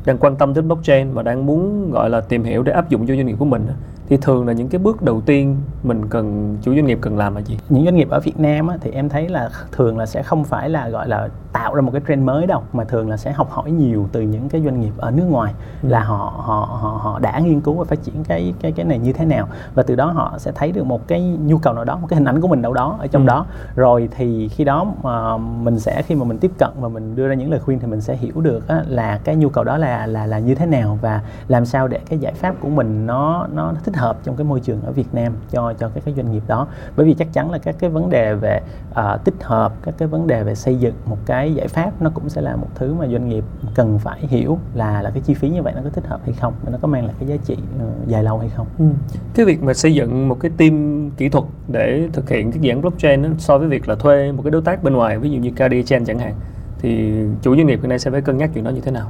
đang quan tâm đến blockchain và đang muốn, gọi là, tìm hiểu để áp dụng cho doanh nghiệp của mình thì thường là những cái bước đầu tiên mình cần chủ doanh nghiệp cần làm là gì những doanh nghiệp ở Việt Nam á, thì em thấy là thường là sẽ không phải là gọi là tạo ra một cái trend mới đâu mà thường là sẽ học hỏi nhiều từ những cái doanh nghiệp ở nước ngoài ừ. là họ họ họ họ đã nghiên cứu và phát triển cái cái cái này như thế nào và từ đó họ sẽ thấy được một cái nhu cầu nào đó một cái hình ảnh của mình đâu đó ở trong ừ. đó rồi thì khi đó mà mình sẽ khi mà mình tiếp cận và mình đưa ra những lời khuyên thì mình sẽ hiểu được á, là cái nhu cầu đó là là là như thế nào và làm sao để cái giải pháp của mình nó nó thích hợp trong cái môi trường ở Việt Nam cho cho các cái doanh nghiệp đó. Bởi vì chắc chắn là các cái vấn đề về uh, tích hợp các cái vấn đề về xây dựng một cái giải pháp nó cũng sẽ là một thứ mà doanh nghiệp cần phải hiểu là là cái chi phí như vậy nó có thích hợp hay không nó có mang lại cái giá trị uh, dài lâu hay không. Ừ. cái việc mà xây dựng một cái team kỹ thuật để thực hiện cái dự án blockchain đó, so với việc là thuê một cái đối tác bên ngoài ví dụ như KD Chain chẳng hạn thì chủ doanh nghiệp hiện nay sẽ phải cân nhắc chuyện đó như thế nào?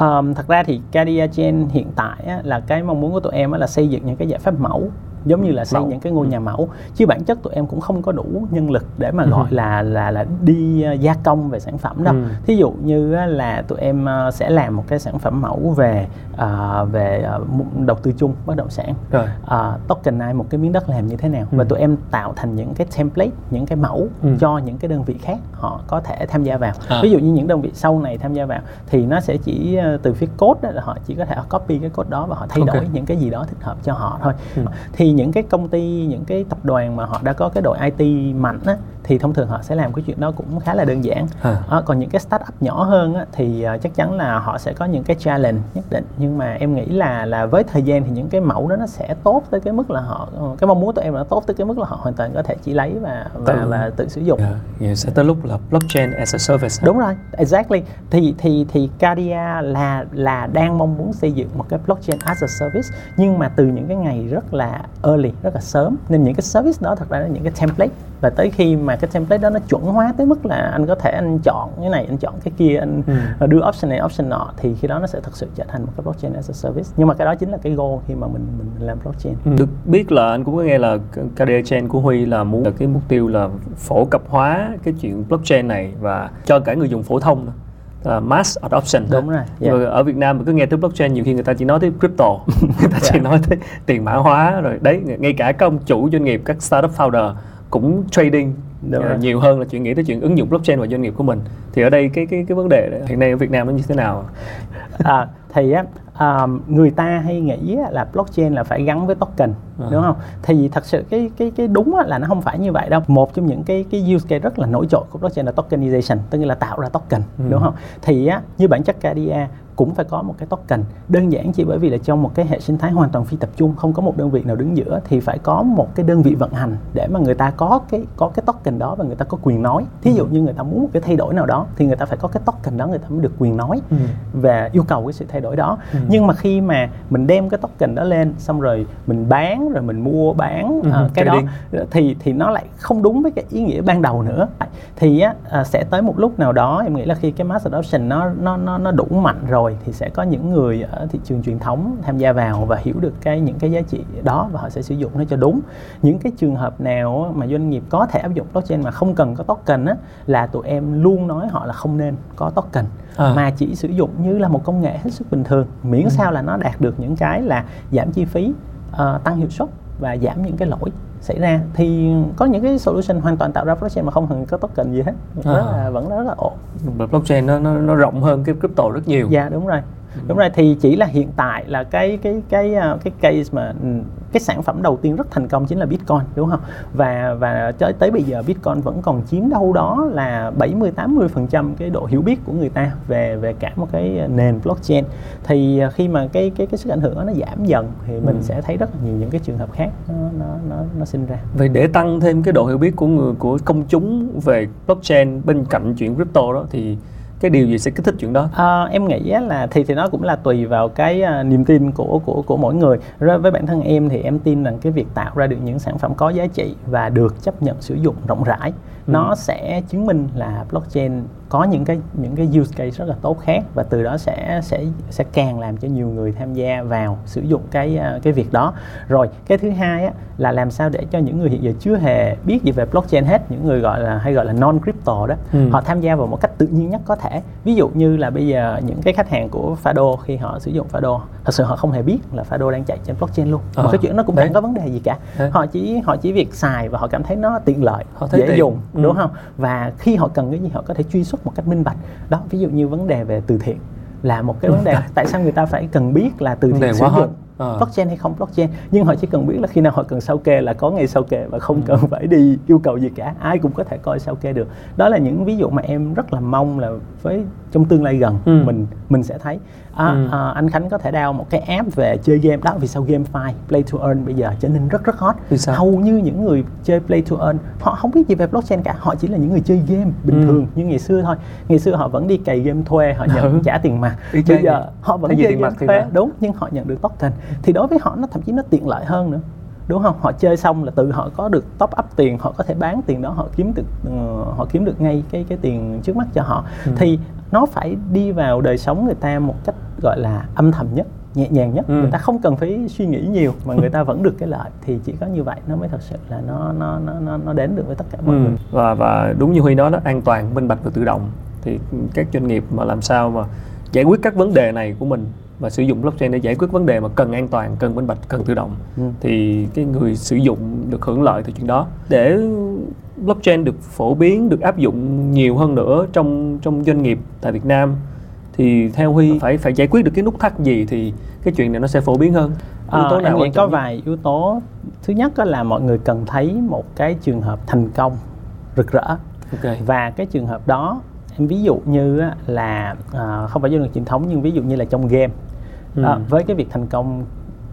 Um, thật ra thì Cadia Gen hiện tại á, là cái mong muốn của tụi em á, là xây dựng những cái giải pháp mẫu giống như là xây những cái ngôi nhà mẫu chứ bản chất tụi em cũng không có đủ nhân lực để mà gọi ừ. là là là đi uh, gia công về sản phẩm đâu ừ. thí dụ như là tụi em uh, sẽ làm một cái sản phẩm mẫu về uh, về uh, đầu tư chung bất động sản Rồi. Uh, tokenize một cái miếng đất làm như thế nào ừ. và tụi em tạo thành những cái template những cái mẫu ừ. cho những cái đơn vị khác họ có thể tham gia vào à. ví dụ như những đơn vị sau này tham gia vào thì nó sẽ chỉ từ phía code đó là họ chỉ có thể copy cái code đó và họ thay okay. đổi những cái gì đó thích hợp cho họ thôi ừ. thì những cái công ty những cái tập đoàn mà họ đã có cái đội IT mạnh á, thì thông thường họ sẽ làm cái chuyện đó cũng khá là đơn giản. À. À, còn những cái startup nhỏ hơn á, thì uh, chắc chắn là họ sẽ có những cái challenge nhất định. Nhưng mà em nghĩ là là với thời gian thì những cái mẫu đó nó sẽ tốt tới cái mức là họ cái mong muốn của tụi em là tốt tới cái mức là họ hoàn toàn có thể chỉ lấy và và, tự, và tự sử dụng. Yeah, yeah, sẽ tới lúc là blockchain as a service đúng rồi exactly. Thì thì thì Cardia là là đang mong muốn xây dựng một cái blockchain as a service nhưng mà từ những cái ngày rất là early rất là sớm. Nên những cái service đó thật ra là những cái template. Và tới khi mà cái template đó nó chuẩn hóa tới mức là anh có thể anh chọn cái này anh chọn cái kia anh ừ. đưa option này option nọ thì khi đó nó sẽ thực sự trở thành một cái blockchain as a service. Nhưng mà cái đó chính là cái goal khi mà mình mình làm blockchain. Ừ. được biết là anh cũng có nghe là KD chain của Huy là muốn là cái mục tiêu là phổ cập hóa cái chuyện blockchain này và cho cả người dùng phổ thông nữa uh, mass adoption đúng rồi yeah. ở Việt Nam mình cứ nghe tới blockchain nhiều khi người ta chỉ nói tới crypto. Người ta yeah. chỉ nói tới tiền mã hóa rồi đấy ngay cả các ông chủ doanh nghiệp các startup founder cũng trading Đúng uh, nhiều hơn là chuyện nghĩ tới chuyện ứng dụng blockchain vào doanh nghiệp của mình. Thì ở đây cái cái cái vấn đề hiện nay ở Việt Nam nó như thế nào? À, thì á um, người ta hay nghĩ là blockchain là phải gắn với token à. đúng không thì thật sự cái cái cái đúng là nó không phải như vậy đâu một trong những cái cái use case rất là nổi trội của blockchain là tokenization tức là tạo ra token ừ. đúng không thì á như bản chất KDA cũng phải có một cái token đơn giản chỉ bởi vì là trong một cái hệ sinh thái hoàn toàn phi tập trung không có một đơn vị nào đứng giữa thì phải có một cái đơn vị vận hành để mà người ta có cái có cái token đó và người ta có quyền nói thí dụ như người ta muốn một cái thay đổi nào đó thì người ta phải có cái token đó người ta mới được quyền nói ừ. và yêu cầu cái sự thay đổi đó ừ. nhưng mà khi mà mình đem cái token đó lên xong rồi mình bán rồi mình mua bán ừ. uh, cái, đó thì thì nó lại không đúng với cái ý nghĩa ban đầu nữa thì á, uh, sẽ tới một lúc nào đó em nghĩ là khi cái mass adoption nó nó nó nó đủ mạnh rồi rồi thì sẽ có những người ở thị trường truyền thống tham gia vào và hiểu được cái những cái giá trị đó và họ sẽ sử dụng nó cho đúng những cái trường hợp nào mà doanh nghiệp có thể áp dụng blockchain mà không cần có token á là tụi em luôn nói họ là không nên có token à. mà chỉ sử dụng như là một công nghệ hết sức bình thường miễn ừ. sao là nó đạt được những cái là giảm chi phí uh, tăng hiệu suất và giảm những cái lỗi xảy ra thì có những cái solution hoàn toàn tạo ra blockchain mà không cần có token gì hết à. rất là vẫn rất là ổn blockchain nó, nó nó rộng hơn cái crypto rất nhiều dạ đúng rồi đúng rồi. Thì chỉ là hiện tại là cái cái cái cái, cái case mà ừ, cái sản phẩm đầu tiên rất thành công chính là Bitcoin đúng không? Và và tới tới bây giờ Bitcoin vẫn còn chiếm đâu đó là 70 80 phần trăm cái độ hiểu biết của người ta về về cả một cái nền blockchain. Thì à, khi mà cái cái cái sức ảnh hưởng đó nó giảm dần thì mình ừ. sẽ thấy rất là nhiều những cái trường hợp khác nó nó nó, nó sinh ra. Vậy để tăng thêm cái độ hiểu biết của người của công chúng về blockchain bên cạnh chuyện crypto đó thì cái điều gì sẽ kích thích chuyện đó à, em nghĩ là thì thì nó cũng là tùy vào cái uh, niềm tin của của của mỗi người rồi với bản thân em thì em tin rằng cái việc tạo ra được những sản phẩm có giá trị và được chấp nhận sử dụng rộng rãi ừ. nó sẽ chứng minh là blockchain có những cái những cái use case rất là tốt khác và từ đó sẽ sẽ sẽ càng làm cho nhiều người tham gia vào sử dụng cái à, cái việc đó rồi cái thứ hai á, là làm sao để cho những người hiện giờ chưa hề biết gì về blockchain hết những người gọi là hay gọi là non crypto đó ừ. họ tham gia vào một cách tự nhiên nhất có thể ví dụ như là bây giờ những cái khách hàng của Fado khi họ sử dụng Fado thật sự họ không hề biết là Fado đang chạy trên blockchain luôn à, một cái chuyện nó cũng chẳng có vấn đề gì cả thế. họ chỉ họ chỉ việc xài và họ cảm thấy nó tiện lợi họ thấy dễ tiện. dùng ừ. đúng không và khi họ cần cái gì họ có thể truy xuất một cách minh bạch. Đó ví dụ như vấn đề về từ thiện là một cái vấn đề tại sao người ta phải cần biết là từ thiện sử dụng à. blockchain hay không blockchain nhưng họ chỉ cần biết là khi nào họ cần sao kê là có ngay sao kê và không ừ. cần phải đi yêu cầu gì cả ai cũng có thể coi sao kê được đó là những ví dụ mà em rất là mong là với trong tương lai gần ừ. mình mình sẽ thấy à, ừ. à, anh Khánh có thể đào một cái app về chơi game đó vì sao game file play to earn bây giờ trở nên rất rất hot vì sao? hầu như những người chơi play to earn họ không biết gì về blockchain cả họ chỉ là những người chơi game bình ừ. thường như ngày xưa thôi ngày xưa họ vẫn đi cày game thuê họ nhận ừ. trả tiền mặt bây giờ họ vẫn chơi game thuê đúng nhưng họ nhận được token thì đối với họ nó thậm chí nó tiện lợi hơn nữa. Đúng không? Họ chơi xong là tự họ có được top up tiền họ có thể bán tiền đó họ kiếm được uh, họ kiếm được ngay cái cái tiền trước mắt cho họ. Ừ. thì nó phải đi vào đời sống người ta một cách gọi là âm thầm nhất nhẹ nhàng nhất. Ừ. người ta không cần phải suy nghĩ nhiều mà người ta vẫn được cái lợi. Thì chỉ có như vậy nó mới thật sự là nó nó nó nó đến được với tất cả mọi ừ. người. Và và đúng như huy nói đó an toàn minh bạch và tự động. Thì các doanh nghiệp mà làm sao mà giải quyết các vấn đề này của mình và sử dụng blockchain để giải quyết vấn đề mà cần an toàn cần minh bạch cần tự động. Ừ. thì cái người sử dụng được hưởng lợi từ chuyện đó. Để blockchain được phổ biến được áp dụng nhiều hơn nữa trong trong doanh nghiệp tại Việt Nam thì theo Huy phải phải giải quyết được cái nút thắt gì thì cái chuyện này nó sẽ phổ biến hơn. Yếu tố à, nào em nghĩ có vài yếu tố. Thứ nhất là mọi người cần thấy một cái trường hợp thành công rực rỡ. Okay. và cái trường hợp đó em ví dụ như là à, không phải doanh nghiệp truyền thống nhưng ví dụ như là trong game ừ. à, với cái việc thành công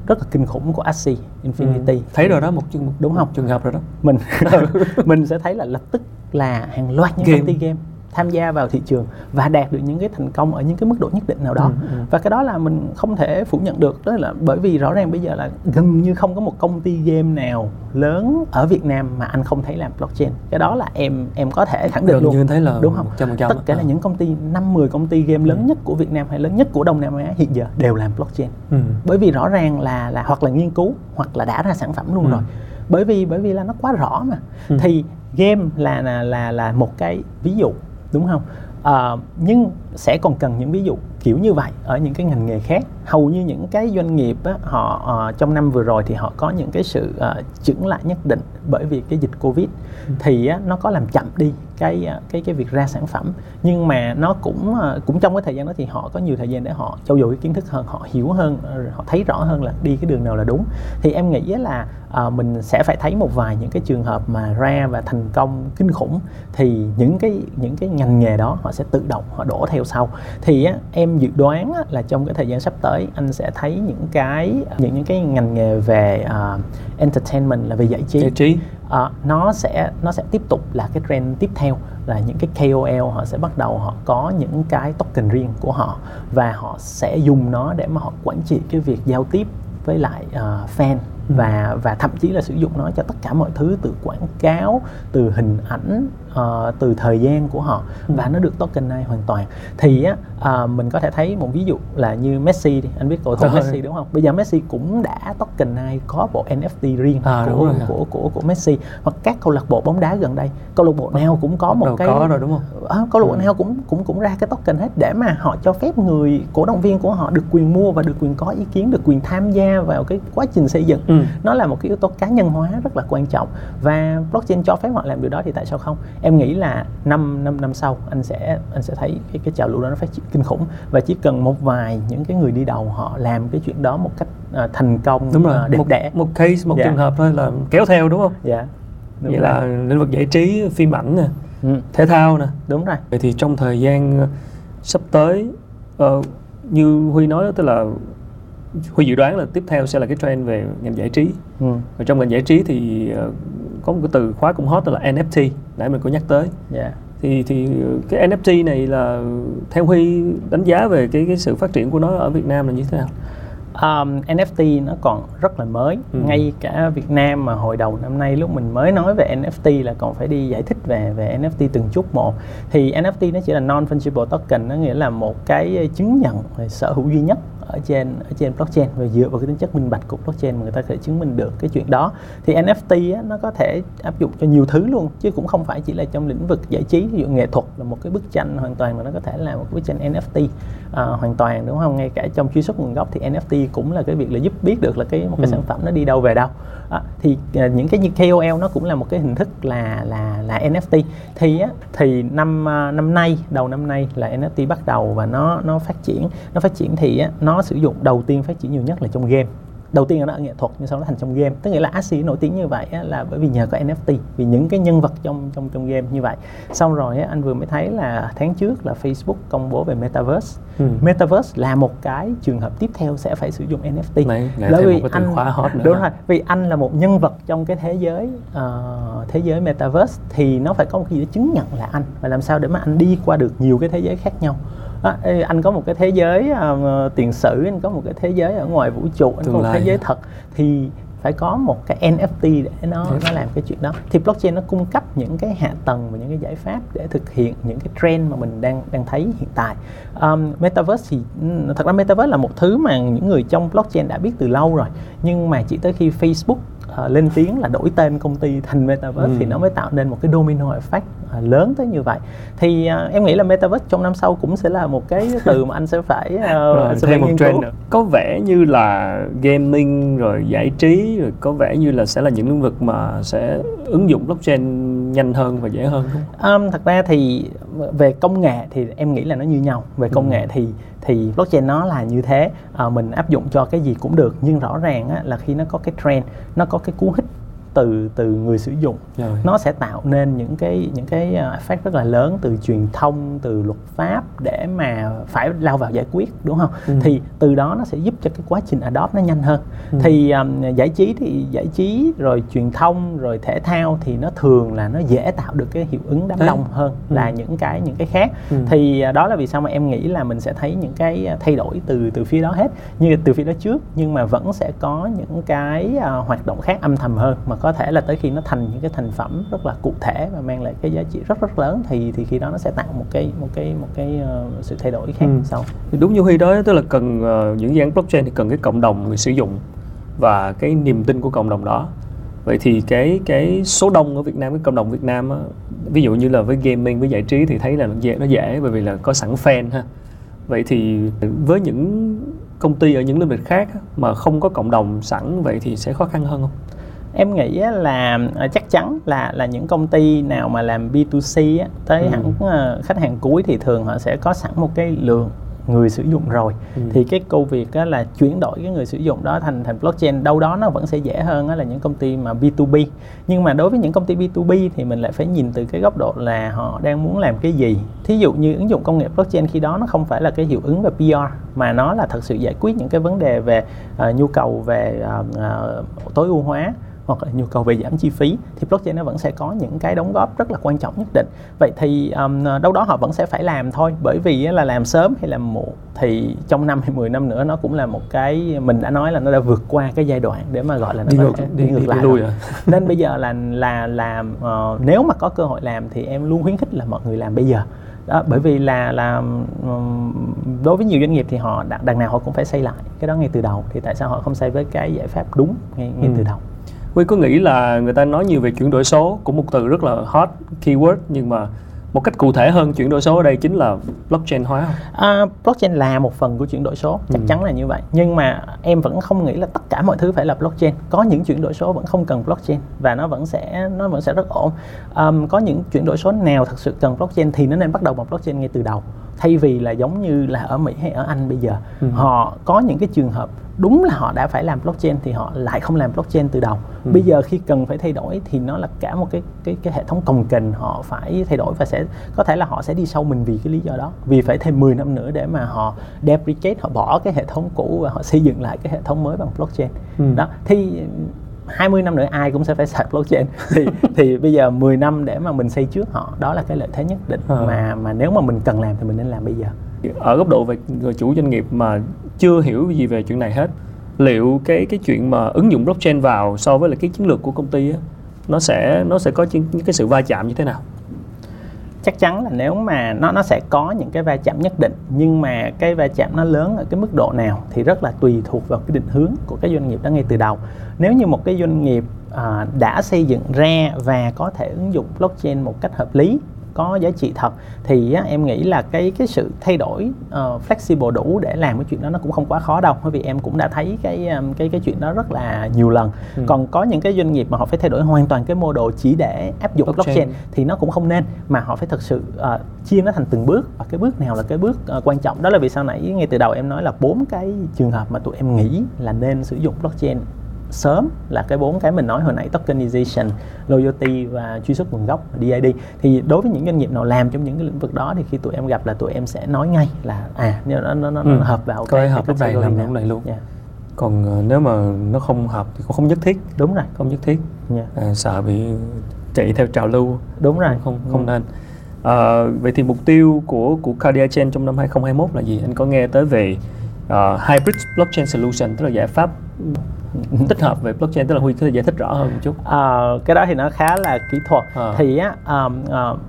rất là kinh khủng của Axie Infinity ừ. thấy rồi đó một trường đúng không trường hợp rồi đó mình mình sẽ thấy là lập tức là hàng loạt những game. công ty game tham gia vào thị trường và đạt được những cái thành công ở những cái mức độ nhất định nào đó ừ, ừ. và cái đó là mình không thể phủ nhận được đó là bởi vì rõ ràng bây giờ là gần như không có một công ty game nào lớn ở Việt Nam mà anh không thấy làm blockchain cái đó là em em có thể khẳng định gần luôn như thấy là đúng không 100%. tất cả là những công ty năm 10 công ty game lớn ừ. nhất của Việt Nam hay lớn nhất của Đông Nam Á hiện giờ đều làm blockchain ừ. bởi vì rõ ràng là là hoặc là nghiên cứu hoặc là đã ra sản phẩm luôn ừ. rồi bởi vì bởi vì là nó quá rõ mà ừ. thì game là là là là một cái ví dụ đúng không? À, nhưng sẽ còn cần những ví dụ kiểu như vậy ở những cái ngành nghề khác. Hầu như những cái doanh nghiệp á, họ uh, trong năm vừa rồi thì họ có những cái sự uh, chững lại nhất định bởi vì cái dịch covid. Ừ. thì á, nó có làm chậm đi cái cái cái việc ra sản phẩm. Nhưng mà nó cũng uh, cũng trong cái thời gian đó thì họ có nhiều thời gian để họ trau dồi cái kiến thức hơn họ hiểu hơn họ thấy rõ hơn là đi cái đường nào là đúng. Thì em nghĩ là uh, mình sẽ phải thấy một vài những cái trường hợp mà ra và thành công kinh khủng thì những cái những cái ngành nghề đó họ sẽ tự động họ đổ theo sau. Thì á, em dự đoán là trong cái thời gian sắp tới anh sẽ thấy những cái những những cái ngành nghề về uh, entertainment là về giải trí, giải trí. Uh, nó sẽ nó sẽ tiếp tục là cái trend tiếp theo là những cái KOL họ sẽ bắt đầu họ có những cái token riêng của họ và họ sẽ dùng nó để mà họ quản trị cái việc giao tiếp với lại uh, fan. Và và thậm chí là sử dụng nó cho tất cả mọi thứ từ quảng cáo từ hình ảnh uh, từ thời gian của họ. Và nó được tokenize hoàn toàn. Thì á uh, mình có thể thấy một ví dụ là như Messi đi. Anh biết cầu thủ Messi đúng không? Bây giờ Messi cũng đã tokenize có bộ NFT riêng à, của, của, của của của Messi. Hoặc các câu lạc bộ bóng đá gần đây. Câu lạc bộ nào cũng có một Đầu cái có rồi đúng không? À, câu lạc bộ ừ. nào cũng cũng cũng ra cái token hết để mà họ cho phép người cổ động viên của họ được quyền mua và được quyền có ý kiến được quyền tham gia vào cái quá trình xây dựng. Ừ ừ. nó là một cái yếu tố cá nhân hóa rất là quan trọng. Và blockchain cho phép họ làm điều đó thì tại sao không? Em nghĩ là năm năm năm sau anh sẽ anh sẽ thấy cái cái trào lưu đó nó phát triển kinh khủng. Và chỉ cần một vài những cái người đi đầu họ làm cái chuyện đó một cách uh, thành công đúng rồi. uh, đẹp một, đẽ. một case một Dạ. trường hợp thôi là kéo theo đúng không? Dạ. Đúng vậy rồi. là lĩnh vực giải trí phim ảnh nè ừ, thể thao nè. Đúng rồi. Vậy thì trong thời gian sắp tới ờ, như huy nói đó tức là huy dự đoán là tiếp theo sẽ là cái trend về ngành giải trí ừ. và trong ngành giải trí thì ờ, có một cái từ khóa cũng hot đó là NFT nãy mình có nhắc tới dạ thì thì cái NFT này là theo Huy đánh giá về cái cái sự phát triển của nó ở Việt Nam là như thế nào? Um, NFT nó còn rất là mới. Ừ. ngay cả Việt Nam mà hồi đầu năm nay lúc mình mới nói về NFT là còn phải đi giải thích về về NFT từng chút một. Thì NFT nó chỉ là non fungible token nó nghĩa là một cái chứng nhận về sở hữu duy nhất ở trên ở trên blockchain. Và dựa vào cái tính chất minh bạch của blockchain mà người ta có thể chứng minh được cái chuyện đó. Thì NFT á, nó có thể áp dụng cho nhiều thứ luôn chứ cũng không phải chỉ là trong lĩnh vực giải trí. Ví dụ nghệ thuật là một cái bức tranh hoàn toàn mà nó có thể là một cái bức tranh NFT à, hoàn toàn đúng không? Ngay cả trong truy xuất nguồn gốc thì NFT cũng là cái việc là giúp biết được là cái một cái Ừ. sản phẩm nó đi đâu về đâu. À, thì những cái như KOL nó cũng là một cái hình thức là là là NFT thì á, thì năm à, năm nay đầu năm nay là NFT bắt đầu và nó nó phát triển. Nó phát triển thì á, nó sử dụng đầu tiên phát triển nhiều nhất là trong game đầu tiên là nó ở nghệ thuật nhưng sau đó thành trong game. Tức nghĩa là Axie nổi tiếng như vậy á, là bởi vì nhờ có NFT vì những cái nhân vật trong trong trong game như vậy. Xong rồi á, anh vừa mới thấy là tháng trước là Facebook công bố về Metaverse. Ừ. Metaverse là một cái trường hợp tiếp theo sẽ phải sử dụng NFT lại Bởi vì một cái từ khóa hot nữa. đúng rồi vì anh là một nhân vật trong cái thế giới ờ, thế giới metaverse thì nó phải có một cái gì đó chứng nhận là anh. Và làm sao để mà anh đi qua được nhiều cái thế giới khác nhau Đó, ê, anh có một cái thế giới ờ, tiền sử anh có một cái thế giới ở ngoài vũ trụ anh Tương có một thế giới thật thì phải có một cái NFT để nó Yes. nó làm cái chuyện đó thì blockchain nó cung cấp những cái hạ tầng và những cái giải pháp để thực hiện những cái trend mà mình đang đang thấy hiện tại um, metaverse thì thật ra metaverse là một thứ mà những người trong blockchain đã biết từ lâu rồi nhưng mà chỉ tới khi Facebook ờ, lên tiếng là đổi tên công ty thành metaverse Ừ. thì nó mới tạo nên một cái domino effect ờ, lớn tới như vậy thì ờ, em nghĩ là metaverse trong năm sau cũng sẽ là một cái từ mà anh sẽ phải ờ, Rồi, sẽ thêm một trend nữa. Có vẻ như là gaming rồi giải trí rồi có vẻ như là sẽ là những lĩnh vực mà sẽ ứng dụng blockchain nhanh hơn và dễ hơn không? Um, thật ra thì về công nghệ thì em nghĩ là nó như nhau về công Ừ. nghệ thì thì blockchain nó là như thế Ờ, mình áp dụng cho cái gì cũng được nhưng rõ ràng á, là khi nó có cái trend nó có cái cú hích từ từ người sử dụng Rồi. nó sẽ tạo nên những cái những cái ờ, effect rất là lớn từ truyền thông từ luật pháp để mà phải lao vào giải quyết đúng không Ừ. thì từ đó nó sẽ giúp cho cái quá trình adopt nó nhanh hơn Ừ. thì um, giải trí thì giải trí rồi truyền thông rồi thể thao thì nó thường là nó dễ tạo được cái hiệu ứng đám Đấy. đông hơn Ừ. là những cái những cái khác Ừ. thì à, đó là vì sao mà em nghĩ là mình sẽ thấy những cái à, thay đổi từ từ phía đó hết như từ phía đó trước nhưng mà vẫn sẽ có những cái à, hoạt động khác âm thầm hơn mà có thể là tới khi nó thành những cái thành phẩm rất là cụ thể và mang lại cái giá trị rất rất lớn thì thì khi đó nó sẽ tạo một cái một cái một cái ờ, sự thay đổi khác Ừ. sau. Thì đúng như Huy nói tức là cần ờ, những dự án blockchain thì cần cái cộng đồng người sử dụng và cái niềm tin của cộng đồng đó. Vậy thì cái cái số đông ở Việt Nam cái cộng đồng Việt Nam á, ví dụ như là với gaming với giải trí thì thấy là nó dễ nó dễ bởi vì là có sẵn fan ha. Vậy thì với những công ty ở những lĩnh vực khác mà không có cộng đồng sẵn vậy thì sẽ khó khăn hơn không em nghĩ là ờ, chắc chắn là là những công ty nào mà làm B2C á, tới Ừ. hẳn ờ, khách hàng cuối thì thường họ sẽ có sẵn một cái lượng người sử dụng rồi Ừ. thì cái câu việc á, là chuyển đổi cái người sử dụng đó thành thành blockchain đâu đó nó vẫn sẽ dễ hơn á, là những công ty mà B2B nhưng mà đối với những công ty B2B thì mình lại phải nhìn từ cái góc độ là họ đang muốn làm cái gì thí dụ như ứng dụng công nghệ blockchain khi đó nó không phải là cái hiệu ứng về PR mà nó là thật sự giải quyết những cái vấn đề về ờ, nhu cầu về ờ, ờ, tối ưu hóa hoặc là nhu cầu về giảm chi phí thì blockchain nó vẫn sẽ có những cái đóng góp rất là quan trọng nhất định vậy thì um, đâu đó họ vẫn sẽ phải làm thôi bởi vì là làm sớm hay làm muộn thì trong năm hay 10 năm nữa nó cũng là một cái mình đã nói là nó đã vượt qua cái giai đoạn để mà gọi là nó đi ngược đi, đi, đi, lại lui rồi. à nên bây giờ là là làm ờ, nếu mà có cơ hội làm thì em luôn khuyến khích là mọi người làm bây giờ đó bởi vì là là đối với nhiều doanh nghiệp thì họ đằng nào họ cũng phải xây lại cái đó ngay từ đầu thì tại sao họ không xây với cái giải pháp đúng ngay ngay Ừ. từ đầu Huy có nghĩ là người ta nói nhiều về chuyển đổi số cũng một từ rất là hot keyword nhưng mà một cách cụ thể hơn chuyển đổi số ở đây chính là blockchain hóa không? À, blockchain là một phần của chuyển đổi số chắc ừ. chắn là như vậy nhưng mà em vẫn không nghĩ là tất cả mọi thứ phải là blockchain có những chuyển đổi số vẫn không cần blockchain và nó vẫn sẽ nó vẫn sẽ rất ổn um, có những chuyển đổi số nào thật sự cần blockchain thì nó nên bắt đầu bằng blockchain ngay từ đầu thay vì là giống như là ở Mỹ hay ở Anh bây giờ ừ. họ có những cái trường hợp đúng là họ đã phải làm blockchain thì họ lại không làm blockchain từ đầu ừ. bây giờ khi cần phải thay đổi thì nó là cả một cái cái cái hệ thống cồng kềnh họ phải thay đổi và sẽ có thể là họ sẽ đi sâu mình vì cái lý do đó vì phải thêm 10 năm nữa để mà họ deprecate họ bỏ cái hệ thống cũ và họ xây dựng lại cái hệ thống mới bằng blockchain ừ. đó thì 20 năm nữa ai cũng sẽ phải xài blockchain. Thì thì bây giờ 10 năm để mà mình xây trước họ đó là cái lợi thế nhất định à. mà mà nếu mà mình cần làm thì mình nên làm bây giờ. Ở góc độ về người chủ doanh nghiệp mà chưa hiểu gì về chuyện này hết liệu cái cái chuyện mà ứng dụng blockchain vào so với là cái chiến lược của công ty á, nó sẽ nó sẽ có những cái sự va chạm như thế nào chắc chắn là nếu mà nó nó sẽ có những cái va chạm nhất định nhưng mà cái va chạm nó lớn ở cái mức độ nào thì rất là tùy thuộc vào cái định hướng của cái doanh nghiệp đó ngay từ đầu. Nếu như một cái doanh nghiệp à, đã xây dựng ra và có thể ứng dụng blockchain một cách hợp lý có giá trị thật thì á, em nghĩ là cái cái sự thay đổi uh, flexible đủ để làm cái chuyện đó nó cũng không quá khó đâu bởi vì em cũng đã thấy cái um, cái cái chuyện đó rất là nhiều lần. Ừ. còn có những cái doanh nghiệp mà họ phải thay đổi hoàn toàn cái mô đồ chỉ để áp dụng blockchain, blockchain thì nó cũng không nên mà họ phải thực sự uh, chia nó thành từng bước. Và cái bước nào là cái bước uh, quan trọng đó là vì sau nãy ngay từ đầu em nói là bốn cái trường hợp mà tụi em nghĩ là nên sử dụng blockchain sớm là cái bốn cái mình nói hồi nãy tokenization, loyalty và truy xuất nguồn gốc DID thì đối với những doanh nghiệp nào làm trong những cái lĩnh vực đó thì khi tụi em gặp là tụi em sẽ nói ngay là à nó nó, nó, ừ. hợp vào cái, cái hợp lúc này làm lúc này luôn. Yeah. còn uh, nếu mà nó không hợp thì cũng không nhất thiết. Đúng rồi. Không nhất thiết. Yeah. à, sợ bị chạy theo trào lưu. Đúng rồi. Không không ừ. nên. À, vậy thì mục tiêu của của Cardia Chain trong năm 2021 là gì? Anh có nghe tới về uh, hybrid blockchain solution tức là giải pháp tích hợp về blockchain tức là huy có thể giải thích rõ hơn một chút à, cái đó thì nó khá là kỹ thuật à. thì á um, uh,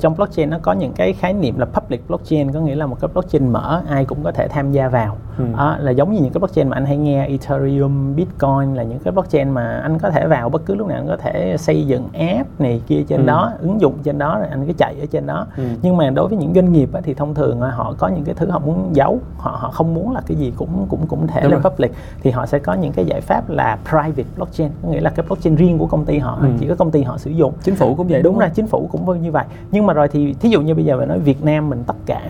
trong blockchain nó có những cái khái niệm là public blockchain có nghĩa là một cái blockchain mở ai cũng có thể tham gia vào ừ. à, là giống như những cái blockchain mà anh hay nghe Ethereum, Bitcoin là những cái blockchain mà anh có thể vào bất cứ lúc nào anh có thể xây dựng app này kia trên ừ. đó ứng dụng trên đó rồi anh cứ chạy ở trên đó ừ. nhưng mà đối với những doanh nghiệp á, thì thông thường họ có những cái thứ họ muốn giấu họ họ không muốn là cái gì cũng cũng cũng thể Đúng lên rồi. public thì họ sẽ có những cái giải pháp là private blockchain có nghĩa là cái blockchain riêng của công ty họ ừ. chỉ có công ty họ sử dụng chính phủ cũng vậy đúng, đúng rồi chính phủ cũng như vậy nhưng mà rồi thì thí dụ như bây giờ mình nói Việt Nam mình tất cả